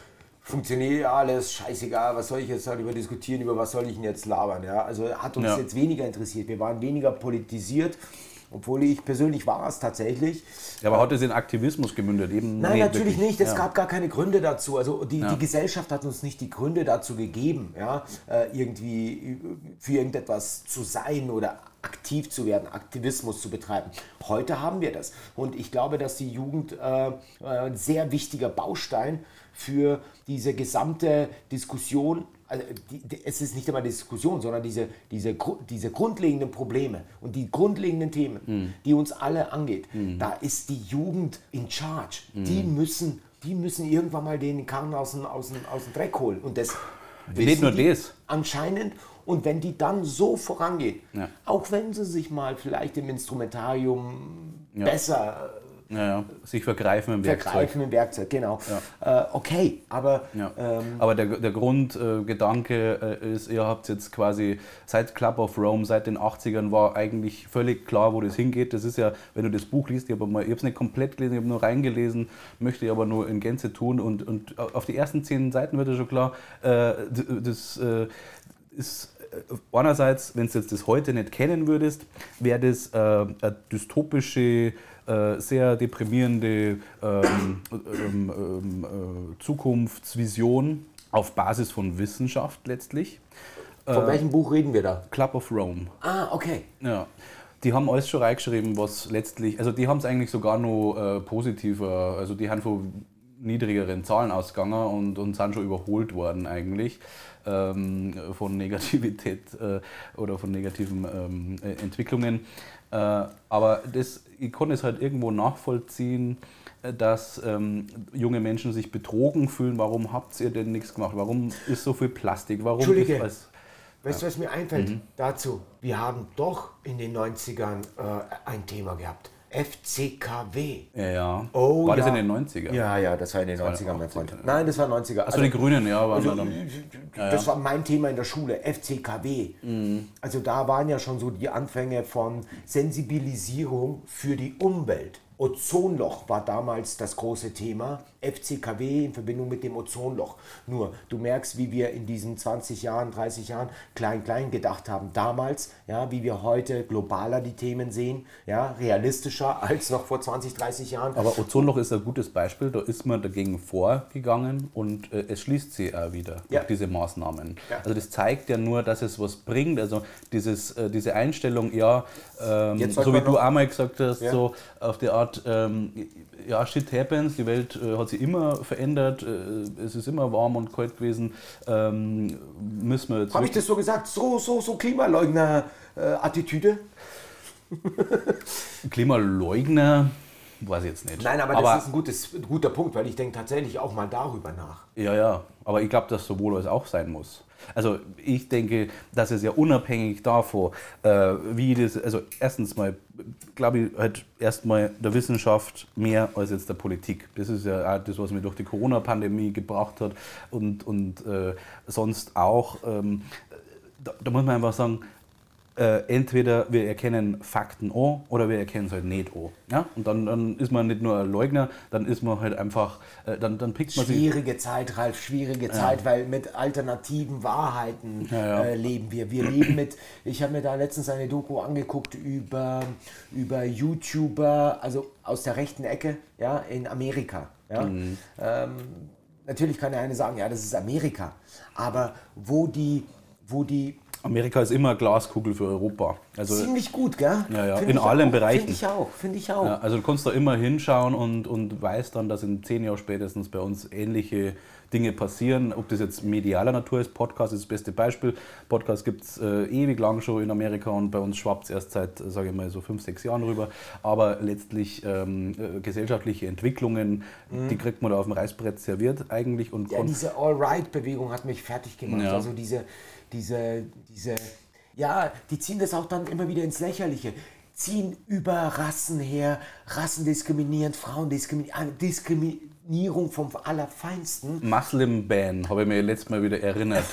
funktioniert ja alles, scheißegal, was soll ich jetzt darüber diskutieren, über was soll ich denn jetzt labern. Ja? Also hat uns Ja. jetzt weniger interessiert. Wir waren weniger politisiert, obwohl ich persönlich war es tatsächlich. Ja, aber hat es in Aktivismus gemündet? Eben Nein, nicht natürlich wirklich. nicht. Es Ja. gab gar keine Gründe dazu. Also die, Ja. die Gesellschaft hat uns nicht die Gründe dazu gegeben, ja, äh, irgendwie für irgendetwas zu sein oder aktiv zu werden, Aktivismus zu betreiben. Heute haben wir das. Und ich glaube, dass die Jugend äh, äh, ein sehr wichtiger Baustein für diese gesamte Diskussion also die, die, es ist nicht immer Diskussion, sondern diese, diese, diese grundlegenden Probleme und die grundlegenden Themen, die uns alle angeht, da ist die Jugend in charge. Die, müssen, die müssen irgendwann mal den Karren aus dem, aus dem, aus dem Dreck holen. Und das wissen nur die das. Anscheinend. Und wenn die dann so vorangehen, Ja. auch wenn sie sich mal vielleicht im Instrumentarium besser Ja. Sich vergreifen im Werkzeug. vergreifen im Werkzeug, genau. Äh, okay, aber ähm, Aber der, der Grundgedanke äh, ist, ihr habt jetzt quasi seit Club of Rome, seit den 80ern war eigentlich völlig klar, wo das hingeht. Das ist ja, wenn du das Buch liest, ich habe es nicht komplett gelesen, ich habe nur reingelesen, möchte ich aber nur in Gänze tun. Und, und auf die ersten zehn Seiten wird ja schon klar, äh, das äh, ist äh, einerseits, wenn du jetzt das heute nicht kennen würdest, wäre das äh, eine dystopische, äh, sehr deprimierende ähm, ähm, ähm, äh, Zukunftsvision auf Basis von Wissenschaft letztlich. Von welchem Buch reden wir da? Club of Rome. Ah, okay. Ja. Die haben alles schon reingeschrieben, was letztlich, also die haben es eigentlich sogar noch äh, positiver, also die haben von niedrigeren Zahlen ausgegangen und, und sind schon überholt worden eigentlich ähm, von Negativität äh, oder von negativen ähm, äh, Entwicklungen. Äh, aber das, ich konnte es halt irgendwo nachvollziehen, äh, dass ähm, junge Menschen sich betrogen fühlen. Warum habt ihr denn nichts gemacht? Warum ist so viel Plastik? Warum Entschuldige. ist alles Weißt du, was mir einfällt Mhm. dazu? Wir haben doch in den 90ern äh, ein Thema gehabt. FCKW. Ja, ja. Oh, War das ja. in den 90er? Ja, ja, das war in den war 90ern, mein 80er, Freund. ja. Nein, das war 90er. Also die Grünen, ja, waren Also, dann. das war mein Thema in der Schule, FCKW. Mhm. Also da waren ja schon so die Anfänge von Sensibilisierung für die Umwelt. Ozonloch war damals das große Thema. FCKW in Verbindung mit dem Ozonloch. Nur, du merkst, wie wir in diesen 20 Jahren, 30 Jahren klein, klein gedacht haben. Damals, ja, wie wir heute globaler die Themen sehen, ja, realistischer [laughs] als noch vor 20, 30 Jahren. Aber Ozonloch ist ein gutes Beispiel, da ist man dagegen vorgegangen und äh, es schließt sich auch wieder Ja. durch diese Maßnahmen. Ja. Also das zeigt ja nur, dass es was bringt. Also dieses, äh, diese Einstellung, ja, ähm, so wie du einmal gesagt hast, Ja. so auf die Art, ähm, ja, shit happens, die Welt äh, hat sich immer verändert, äh, es ist immer warm und kalt gewesen, ähm, müssen wir jetzt... Habe ich das so gesagt? So, so, so Klimaleugner-Attitüde? Klimaleugner, weiß ich jetzt nicht. Nein, aber, das ist ein, gutes, ein guter Punkt, weil ich denke tatsächlich auch mal darüber nach. Ja, ja, aber ich glaube, dass sowohl als auch sein muss. Also ich denke, dass es ja unabhängig davon, äh, wie das, also erstens mal, glaube ich halt erstmal der Wissenschaft mehr als jetzt der Politik. Das ist ja auch das, was mir durch die Corona-Pandemie gebracht hat und, und äh, sonst auch. Ähm, da, da muss man einfach sagen, äh, entweder wir erkennen Fakten an oder wir erkennen es halt nicht an. Ja? Und dann, dann ist man nicht nur ein Leugner, dann ist man halt einfach, äh, dann, dann pickt man sich. Schwierige Zeit, Ralf, schwierige Zeit, weil mit alternativen Wahrheiten Ja, ja. Äh, leben wir. Wir leben mit, ich habe mir da letztens eine Doku angeguckt über, über YouTuber, also aus der rechten Ecke, ja, in Amerika. Ja. Mhm. Ähm, natürlich kann der eine sagen, ja, das ist Amerika, aber wo die, wo die Amerika ist immer Glaskugel für Europa. Also, ziemlich gut, gell? Ja, ja, Find in allen auch, Bereichen. Finde ich auch, finde ich auch. ja, also du kannst da immer hinschauen und, und weißt dann, dass in zehn Jahren spätestens bei uns ähnliche Dinge passieren. Ob das jetzt medialer Natur ist, Podcast ist das beste Beispiel. Podcast gibt es äh, ewig lang schon in Amerika und bei uns schwappt es erst seit, sage ich mal, so fünf, sechs Jahren rüber. Aber letztlich ähm, äh, gesellschaftliche Entwicklungen, die kriegt man da auf dem Reißbrett serviert eigentlich. Und Mhm. Ja, diese All-Right-Bewegung hat mich fertig gemacht. Ja. Also diese, diese, diese, ja, die ziehen das auch dann immer wieder ins Lächerliche. Ziehen über Rassen her, rassendiskriminierend, Frauendiskriminierend, Diskriminierung vom Allerfeinsten. Muslim Ban, habe ich mir letztes Mal wieder erinnert.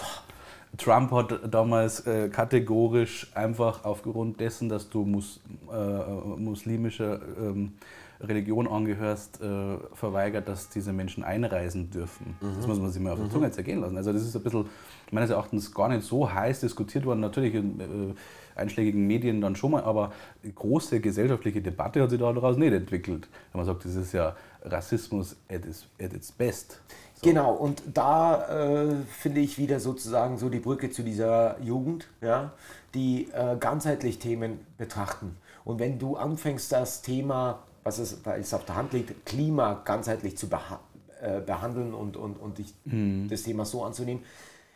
Trump hat damals äh, kategorisch einfach aufgrund dessen, dass du mus, äh, muslimischer ähm, Religion angehörst, äh, verweigert, dass diese Menschen einreisen dürfen. Das muss man sich mal auf der Zunge zergehen lassen. Also das ist ein bisschen meines Erachtens gar nicht so heiß diskutiert worden. Natürlich in äh, einschlägigen Medien dann schon mal, aber große gesellschaftliche Debatte hat sich daraus nicht entwickelt. Wenn man sagt, das ist ja Rassismus at its, at its best. Genau, und da äh, finde ich wieder sozusagen so die Brücke zu dieser Jugend, ja, die äh, ganzheitlich Themen betrachten. Und wenn du anfängst, das Thema, was es, weil es auf der Hand liegt, Klima ganzheitlich zu beha äh, behandeln und, und, und dich, das Thema so anzunehmen,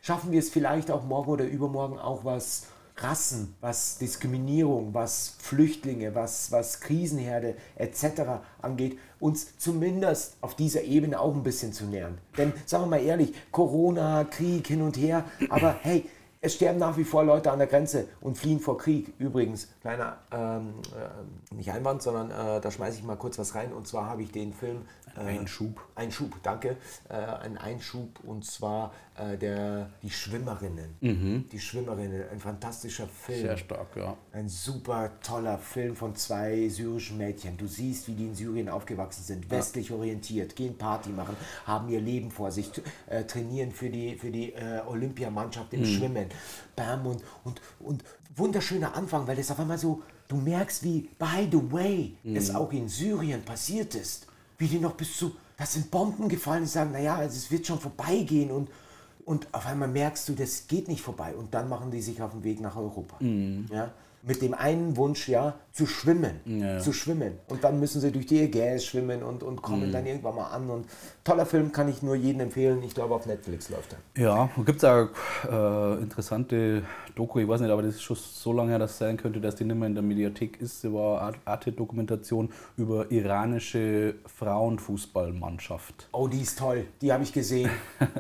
schaffen wir es vielleicht auch morgen oder übermorgen auch was Rassen, was Diskriminierung, was Flüchtlinge, was, was Krisenherde etc. angeht, uns zumindest auf dieser Ebene auch ein bisschen zu nähern. Denn sagen wir mal ehrlich, Corona, Krieg hin und her, aber hey, es sterben nach wie vor Leute an der Grenze und fliehen vor Krieg. Übrigens, kleiner, ähm, äh, nicht Einwand, sondern äh, da schmeiße ich mal kurz was rein. Und zwar habe ich den Film äh, Einschub. Einschub, danke. Äh, ein Einschub und zwar äh, der, die Schwimmerinnen. Die Schwimmerinnen, ein fantastischer Film. Sehr stark, ja. Ein super toller Film von zwei syrischen Mädchen. Du siehst, wie die in Syrien aufgewachsen sind, westlich orientiert, gehen Party machen, haben ihr Leben vor sich, äh, trainieren für die, für die Olympiamannschaft im Schwimmen. Bam und, und, und wunderschöner Anfang, weil es auf einmal so, du merkst, wie, by the way, es auch in Syrien passiert ist. Wie die noch bis zu, das sind Bomben gefallen, die sagen, naja, also es wird schon vorbeigehen und und auf einmal merkst du, das geht nicht vorbei. Und dann machen die sich auf den Weg nach Europa. Mhm. Ja? Mit dem einen Wunsch, ja, zu schwimmen. Ja. Zu schwimmen. Und dann müssen sie durch die Ägäis schwimmen und, und kommen Mhm. dann irgendwann mal an. Und toller Film, kann ich nur jedem empfehlen. Ich glaube, auf Netflix läuft er. Ja, gibt es auch äh, interessante Doku, ich weiß nicht, aber das ist schon so lange her, dass es sein könnte, dass die nicht mehr in der Mediathek ist. Sie war Arte-Dokumentation über iranische Frauenfußballmannschaft. Oh, die ist toll. Die habe ich gesehen. [laughs]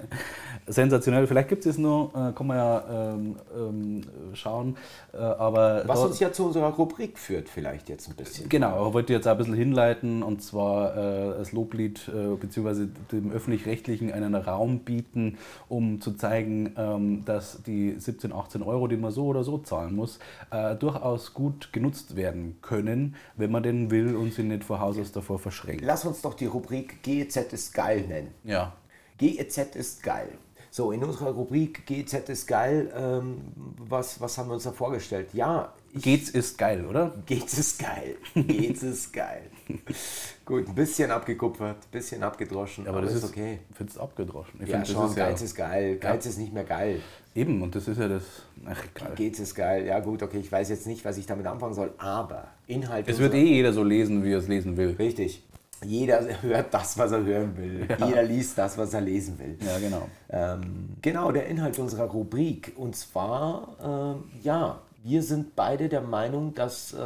Sensationell, vielleicht gibt es es nur, äh, kann man ja ähm, ähm, schauen. Äh, aber Was da- uns ja zu unserer Rubrik führt, vielleicht jetzt ein bisschen. Genau, ich wollte jetzt auch ein bisschen hinleiten und zwar äh, das Loblied äh, bzw. dem Öffentlich-Rechtlichen einen Raum bieten, um zu zeigen, ähm, dass die 17, 18 Euro, die man so oder so zahlen muss, äh, durchaus gut genutzt werden können, wenn man denn will und sie nicht vor Haus aus davor verschränkt. Lass uns doch die Rubrik GEZ ist geil nennen. Ja, GEZ ist geil. So, in unserer Rubrik GEZ ist geil, ähm, was, was haben wir uns da vorgestellt? Ja, geht's ist geil, oder? GEZ ist geil. GEZ ist geil. [laughs] Gut, ein bisschen abgekupfert, ein bisschen abgedroschen, Aber das ist okay. Ich finde es abgedroschen. Ich Ja, find, schon, ist ja Geiz ist geil. Geiz ist nicht mehr geil. eben und das ist ja das. Ach, egal. GEZ ist geil. Ja gut, okay, ich weiß jetzt nicht, was ich damit anfangen soll, aber Inhalt... Es wird eh jeder so lesen, wie er es lesen will. Richtig. Jeder hört das, was er hören will. [laughs] Jeder liest das, was er lesen will. Ja, genau. Ähm, genau, der Inhalt unserer Rubrik. Und zwar, ähm, ja, wir sind beide der Meinung, dass äh,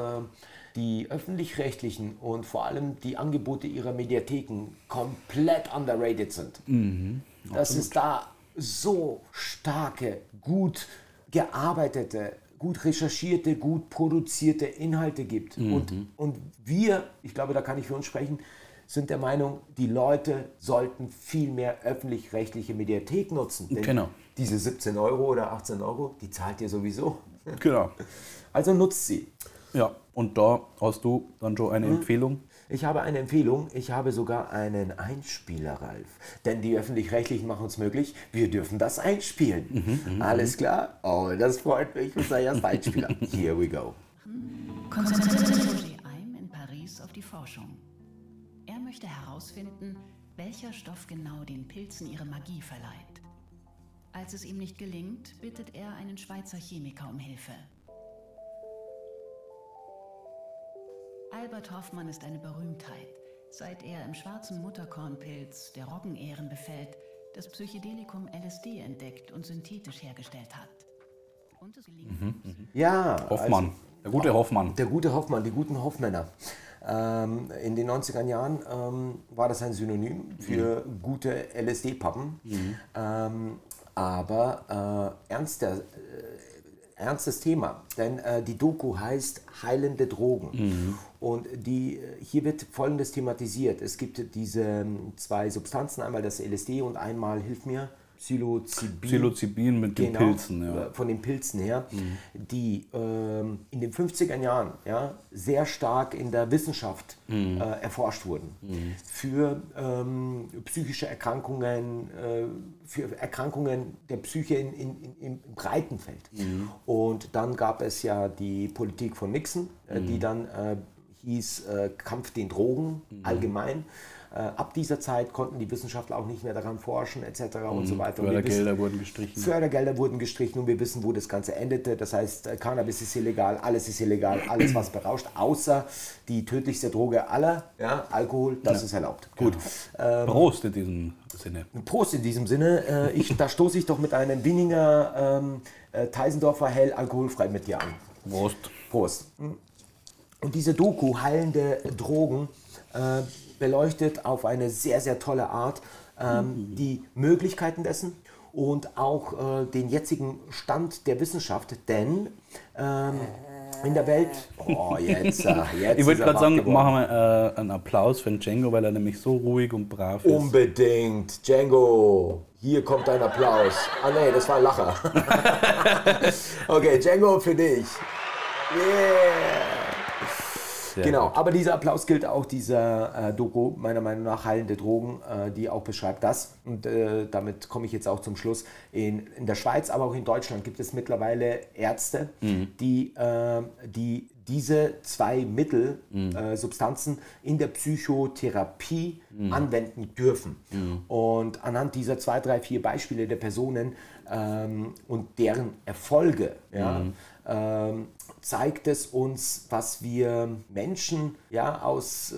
die öffentlich-rechtlichen und vor allem die Angebote ihrer Mediatheken komplett underrated sind. dass es da so starke, gut gearbeitete, gut recherchierte, gut produzierte Inhalte gibt. Und, und wir, ich glaube, da kann ich für uns sprechen, sind der Meinung, die Leute sollten viel mehr öffentlich-rechtliche Mediathek nutzen. Denn Genau. diese 17 Euro oder 18 Euro, die zahlt ihr sowieso. Genau. Also nutzt sie. Ja, und da hast du dann schon eine Empfehlung. Ich habe eine Empfehlung, ich habe sogar einen Einspieler, Ralf. Denn die Öffentlich-Rechtlichen machen es möglich, wir dürfen das einspielen. Alles klar? Oh, das freut mich, unser erster Einspieler. [laughs] Here we go. konzentriert sich in Paris auf die Forschung. Er möchte herausfinden, welcher Stoff genau den Pilzen ihre Magie verleiht. Als es ihm nicht gelingt, bittet er einen Schweizer Chemiker um Hilfe. Albert Hoffmann ist eine Berühmtheit, seit er im schwarzen Mutterkornpilz, der Roggenähren befällt, das Psychedelikum LSD entdeckt und synthetisch hergestellt hat. Und es gelingt uns, Ja, Hoffmann. also der gute Hoffmann. der gute Hoffmann, die guten Hoffmänner. Ähm, in den 90er Jahren ähm, war das ein Synonym für gute LSD-Pappen. Ähm, aber äh, ernster, äh, ernstes Thema, denn äh, die Doku heißt Heilende Drogen. Und die, äh, hier wird Folgendes thematisiert. Es gibt diese ähm, zwei Substanzen, einmal das LSD und einmal, hilf mir, Psilocybin. Psilocybin mit den Pilzen, ja. Mhm. äh, Von den Pilzen her, die ähm, in den 50er Jahren ja, sehr stark in der Wissenschaft Mhm. äh, erforscht wurden. Für ähm, psychische Erkrankungen, äh, für Erkrankungen der Psyche in, in, in, im breiten Feld. Mhm. Und dann gab es ja die Politik von Nixon, äh, Mhm. die dann äh, hieß äh, Kampf den Drogen Mhm. allgemein. Äh, ab dieser Zeit konnten die Wissenschaftler auch nicht mehr daran forschen etc. und so weiter. Und wir wissen- Fördergelder wurden gestrichen. Fördergelder wurden gestrichen und wir wissen, wo das Ganze endete. Das heißt, äh, Cannabis ist illegal, alles ist illegal, alles was berauscht, außer die tödlichste Droge aller, ja, Alkohol, das ist erlaubt. Gut. Äh, Prost in diesem Sinne. Prost in diesem Sinne. Äh, ich, da stoße ich doch mit einem Winninger ähm, äh, Teisendorfer Hell alkoholfrei mit dir an. Prost. Prost. Und diese Doku Heilende Drogen äh, beleuchtet auf eine sehr, sehr tolle Art ähm, die Möglichkeiten dessen und auch äh, den jetzigen Stand der Wissenschaft, denn ähm, in der Welt. Oh, jetzt, äh, [laughs] jetzt Ich er gerade sagen, geworden. machen wir äh, einen Applaus für den Django, weil er nämlich so ruhig und brav ist. Unbedingt. Django, hier kommt ein Applaus. Ah nee, das war ein Lacher. [laughs] [laughs] okay, Django für dich. Yeah. Sehr genau, gut. aber dieser Applaus gilt auch dieser äh, Doku, meiner Meinung nach, Heilende Drogen, äh, die auch beschreibt das. Und äh, damit komme ich jetzt auch zum Schluss. In, in der Schweiz, aber auch in Deutschland gibt es mittlerweile Ärzte, Mhm. die, äh, die diese zwei Mittel, Mhm. äh, Substanzen in der Psychotherapie Mhm. anwenden dürfen. Und anhand dieser zwei, drei, vier Beispiele der Personen ähm, und deren Erfolge, ja, Mhm. ähm, zeigt es uns, was wir Menschen ja aus, äh,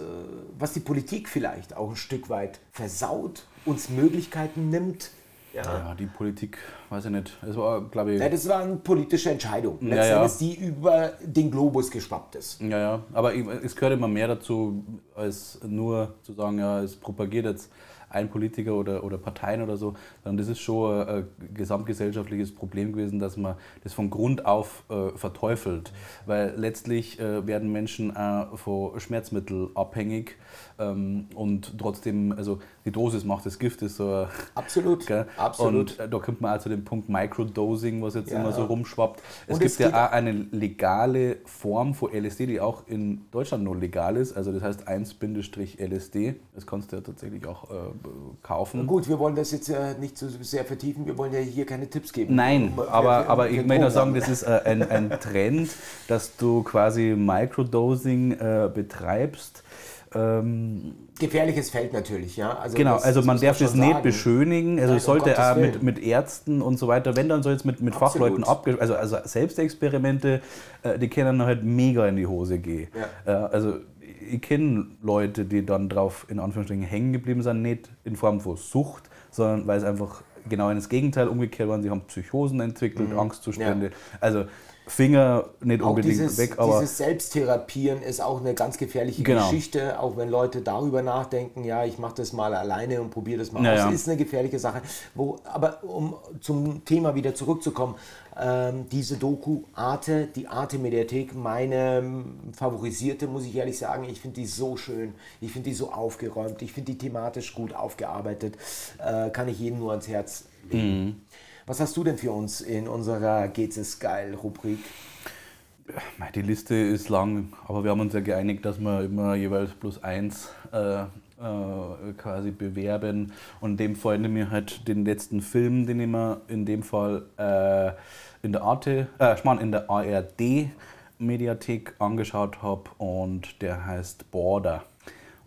was die Politik vielleicht auch ein Stück weit versaut, uns Möglichkeiten nimmt. Ja. Ja, die Politik, weiß ich nicht. Es war, glaube ich. Ja, das war eine politische Entscheidung, Ja, letztendlich, die über den Globus geschwappt ist. Ja, ja, aber es gehört immer mehr dazu, als nur zu sagen, ja, es propagiert jetzt ein Politiker oder, oder Parteien oder so, sondern das ist schon ein, ein gesamtgesellschaftliches Problem gewesen, dass man das von Grund auf äh, verteufelt. Weil letztlich äh, werden Menschen auch von Schmerzmitteln abhängig ähm, und trotzdem, also die Dosis macht das Gift, ist so Absolut, [laughs] Gell? absolut. Und äh, da kommt man auch zu dem Punkt Microdosing, was jetzt Ja. immer so rumschwappt. Es Und gibt es ja auch eine legale Form von LSD, die auch in Deutschland nur legal ist. Also das heißt 1-LSD. Das kannst du ja tatsächlich auch äh, kaufen. Gut, wir wollen das jetzt äh, nicht zu sehr vertiefen, wir wollen ja hier keine Tipps geben. Nein, Um, äh, aber, für- aber ich möchte nur sagen, das ist äh, ein, ein [laughs] Trend, dass du quasi Microdosing äh, betreibst. Ähm, Gefährliches Feld natürlich, ja. Also Genau, das- also das man darf das nicht sagen. beschönigen. Also Nein, es sollte um auch mit, mit Ärzten und so weiter, wenn dann soll es mit, mit Absolut. Fachleuten abge... Also, also Selbstexperimente, äh, die können halt mega in die Hose gehen. Äh, also ich kenne Leute, die dann drauf in Anführungsstrichen hängen geblieben sind, nicht in Form von Sucht, sondern weil es einfach genau ins Gegenteil umgekehrt war. Sie haben Psychosen entwickelt, Angstzustände. Also Finger nicht. Auch unbedingt dieses, weg, aber dieses Selbsttherapieren ist auch eine ganz gefährliche Genau. Geschichte, auch wenn Leute darüber nachdenken, ja, ich mache das mal alleine und probiere das mal Ja, aus, ist eine gefährliche Sache. Wo, aber um zum Thema wieder zurückzukommen, ähm, diese Doku Arte, die Arte-Mediathek, meine ähm, favorisierte, muss ich ehrlich sagen, ich finde die so schön, ich finde die so aufgeräumt, ich finde die thematisch gut aufgearbeitet, äh, kann ich jedem nur ans Herz legen. Mhm. Was hast du denn für uns in unserer Geht's es geil Rubrik? Die Liste ist lang, aber wir haben uns ja geeinigt, dass wir immer jeweils plus eins äh, äh, quasi bewerben. Und in dem Fall nehme ich halt den letzten Film, den ich mir in dem Fall äh, in der Arte, äh, ich meine in der ARD Mediathek angeschaut habe und der heißt Border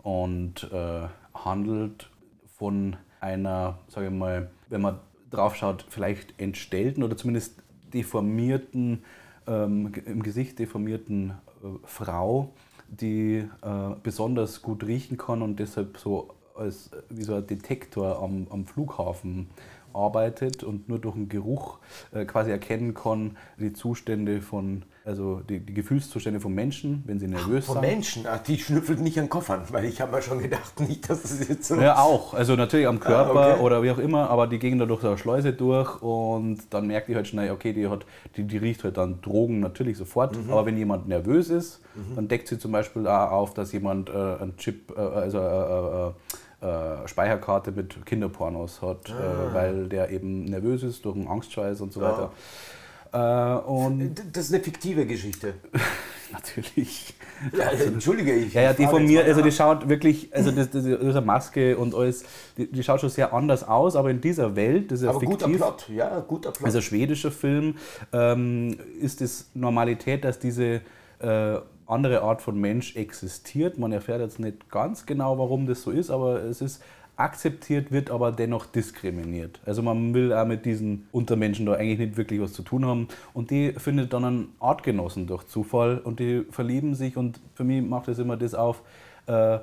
und äh, handelt von einer, sage ich mal, wenn man drauf schaut, vielleicht entstellten oder zumindest deformierten, ähm, im Gesicht deformierten äh, Frau, die äh, besonders gut riechen kann und deshalb so als äh, wie so ein Detektor am, am Flughafen arbeitet und nur durch den Geruch äh, quasi erkennen kann, die Zustände von, also die, die Gefühlszustände von Menschen, wenn sie nervös Von sind. Menschen, ach, die schnüffelt nicht an Koffern, weil ich habe mir schon gedacht, [laughs] nicht, dass es jetzt so. Ja, auch. Also natürlich am Körper Ah, okay. oder wie auch immer, aber die gehen da durch so eine Schleuse durch und dann merkt die halt schnell, okay, die, hat, die, die riecht halt dann Drogen natürlich sofort. Mhm. Aber wenn jemand nervös ist, dann deckt sie zum Beispiel auch auf, dass jemand äh, einen Chip, äh, also äh, äh, äh, Speicherkarte mit Kinderpornos hat, Ah. äh, weil der eben nervös ist durch einen Angstschweiß und so weiter. Äh, und Das ist eine fiktive Geschichte. [laughs] natürlich. Ja, entschuldige ich. Ja, ja, die von mir, also die schaut wirklich, also das, das, das ist eine Maske und alles, die, die schaut schon sehr anders aus, aber in dieser Welt, das ist ja Aber guter Plot, ja, guter Plot. also schwedischer Film, ähm, ist es Normalität, dass diese äh, andere Art von Mensch existiert. Man erfährt jetzt nicht ganz genau, warum das so ist, aber es ist akzeptiert, wird aber dennoch diskriminiert. Also man will auch mit diesen Untermenschen da eigentlich nicht wirklich was zu tun haben. Und die findet dann einen Artgenossen durch Zufall und die verlieben sich und für mich macht es immer das auf, äh,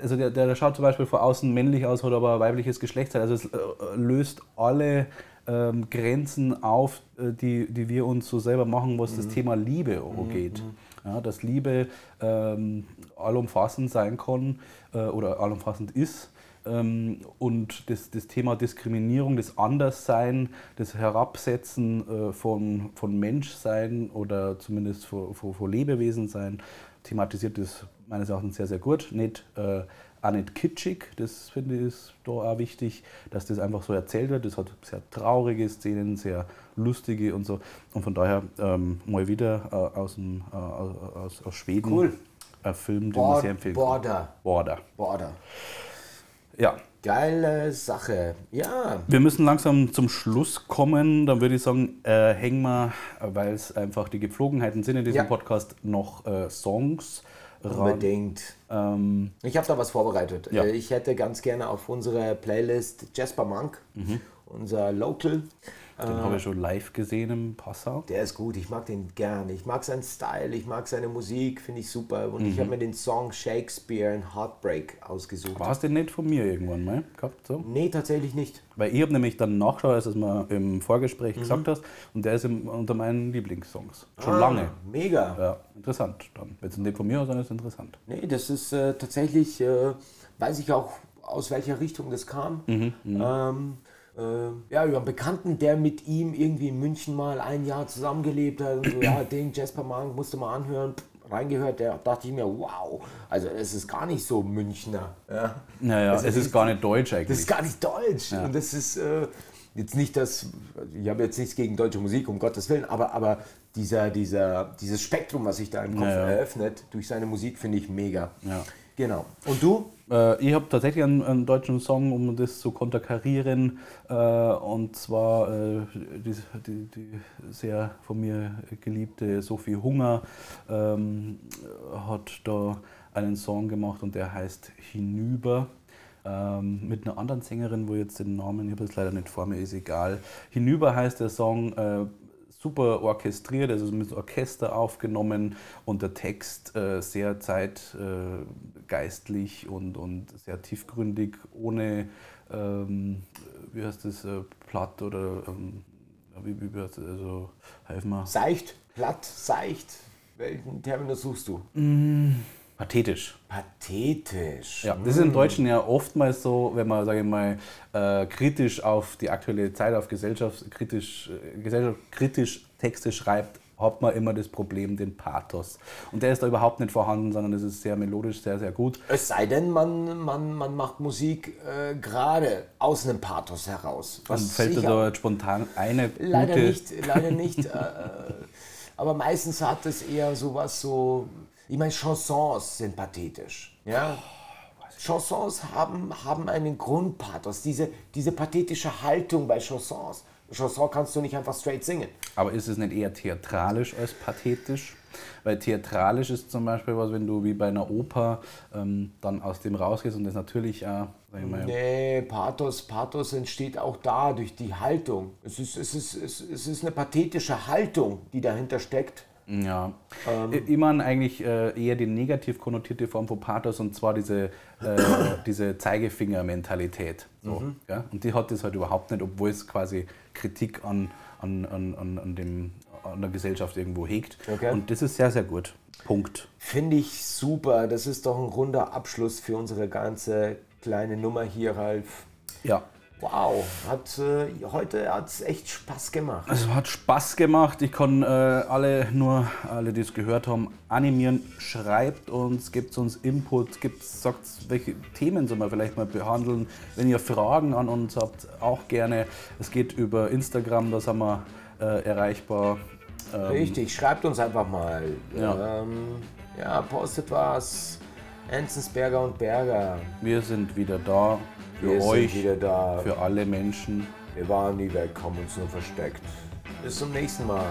also der, der, schaut zum Beispiel von außen männlich aus, hat aber ein weibliches Geschlechtsteil. Also es äh, löst alle ähm, Grenzen auf, äh, die, die wir uns so selber machen, was das Thema Liebe angeht. Ja, dass Liebe ähm, allumfassend sein kann äh, oder allumfassend ist. Ähm, und das, das Thema Diskriminierung, das Anderssein, das Herabsetzen äh, von, von Menschsein oder zumindest von, von, Lebewesen sein, thematisiert das meines Erachtens sehr, sehr gut. Nicht, äh, auch nicht kitschig, das finde ich ist da auch wichtig, dass das einfach so erzählt wird. Das hat sehr traurige Szenen, sehr lustige und so. Und von daher ähm, mal wieder äh, aus, dem, äh, aus, aus Schweden. Cool. ein Film, den man sehr empfehlen kann. Border. Border. Border. Ja, Geile Sache. Ja. wir müssen langsam zum Schluss kommen. Dann würde ich sagen, äh, hängen wir, weil es einfach die Gepflogenheiten sind in diesem Ja. Podcast, noch äh, Songs Unbedingt. Ähm, Ich habe da was vorbereitet. Ja. Äh, Ich hätte ganz gerne auf unserer Playlist Jasper Monk, Mhm. unser Local. Den habe ich schon live gesehen im Passau. Der ist gut, ich mag den gern. Ich mag seinen Style, ich mag seine Musik, finde ich super. Und ich Mhm. habe mir den Song Shakespeare in Heartbreak ausgesucht. War es denn nicht von mir irgendwann mal gehabt? So? Nee, tatsächlich nicht. Weil ich habe nämlich dann nachgeschaut, als du es mir im Vorgespräch Mhm. gesagt hast, und der ist im, unter meinen Lieblingssongs. Schon Ah, lange. Mega. Ja, interessant dann. Wenn es nicht von mir ist, dann ist es interessant. Nee, das ist äh, tatsächlich, äh, weiß ich auch, aus welcher Richtung das kam. Mhm, ähm, äh, ja, über einen Bekannten, der mit ihm irgendwie in München mal ein Jahr zusammengelebt hat. Und so, ja, den Jasper Mann musste mal anhören. Reingehört, da dachte ich mir, wow, also es ist gar nicht so Münchner. Ja. Naja, Also es ist gar nicht deutsch Das eigentlich. ist gar nicht deutsch. Und das ist äh, jetzt nicht das, ich habe jetzt nichts gegen deutsche Musik, um Gottes Willen, aber, aber dieser, dieser, dieses Spektrum, was sich da im Kopf Ja, ja. eröffnet durch seine Musik, finde ich mega. Ja. Genau. Und du? Äh, ich habe tatsächlich einen, einen deutschen Song, um das zu konterkarieren. Äh, und zwar äh, die, die, die sehr von mir geliebte Sophie Hunger ähm, hat da einen Song gemacht und der heißt Hinüber. Ähm, mit einer anderen Sängerin, wo jetzt den Namen, ich habe jetzt leider nicht vor mir, ist egal. Hinüber heißt der Song, äh, super orchestriert, also mit Orchester aufgenommen und der Text äh, sehr zeitgeistlich und, und sehr tiefgründig, ohne, ähm, wie heißt das, äh, platt oder, ähm, wie, wie heißt das, also, helf mal, Seicht, platt, seicht. Welchen Terminus suchst du? Pathetisch. Pathetisch. Ja, das ist im Deutschen ja oftmals so, wenn man, sage ich mal, äh, kritisch auf die aktuelle Zeit, auf Gesellschaft, kritisch, äh, Gesellschaft, kritisch Texte schreibt, hat man immer das Problem, den Pathos. Und der ist da überhaupt nicht vorhanden, sondern es ist sehr melodisch, sehr, sehr gut. Es sei denn, man, man, man macht Musik äh, gerade aus einem Pathos heraus. Dann fällt dir da spontan eine Leider gute... nicht, leider nicht. äh, äh, aber meistens hat es eher sowas so. Ich meine, Chansons sind pathetisch. Ja? Chansons haben, haben einen Grundpathos, diese, diese pathetische Haltung bei Chansons. Chanson kannst du nicht einfach straight singen. Aber ist es nicht eher theatralisch als pathetisch? Weil theatralisch ist zum Beispiel was, wenn du wie bei einer Oper ähm, dann aus dem rausgehst und das natürlich auch, mal, Nee, Pathos, Pathos entsteht auch da durch die Haltung. Es ist, es ist, es ist eine pathetische Haltung, die dahinter steckt. Ja, Ähm. ich meine eigentlich äh, eher die negativ konnotierte Form von Pathos und zwar diese, äh, [coughs] diese Zeigefinger-Mentalität. So, Mhm. ja? Und die hat das halt überhaupt nicht, obwohl es quasi Kritik an, an, an, an, an, dem, an der Gesellschaft irgendwo hegt. Okay. Und das ist sehr, sehr gut. Punkt. Finde ich super. Das ist doch ein runder Abschluss für unsere ganze kleine Nummer hier, Ralf. Ja. Wow, hat, äh, heute hat es echt Spaß gemacht. Es hat Spaß gemacht. Ich kann äh, alle, nur alle, die es gehört haben, animieren. Schreibt uns, gebt uns Input, gibt, sagt, welche Themen sollen wir vielleicht mal behandeln. Wenn ihr Fragen an uns habt, auch gerne. Es geht über Instagram, da sind wir äh, erreichbar. Ähm, Richtig, schreibt uns einfach mal. Ja. Ähm, ja, postet was. Enzensberger und Berger. wir sind wieder da für wir euch, sind wieder da. für alle Menschen. Wir waren nie weg, haben uns nur versteckt. Bis zum nächsten Mal.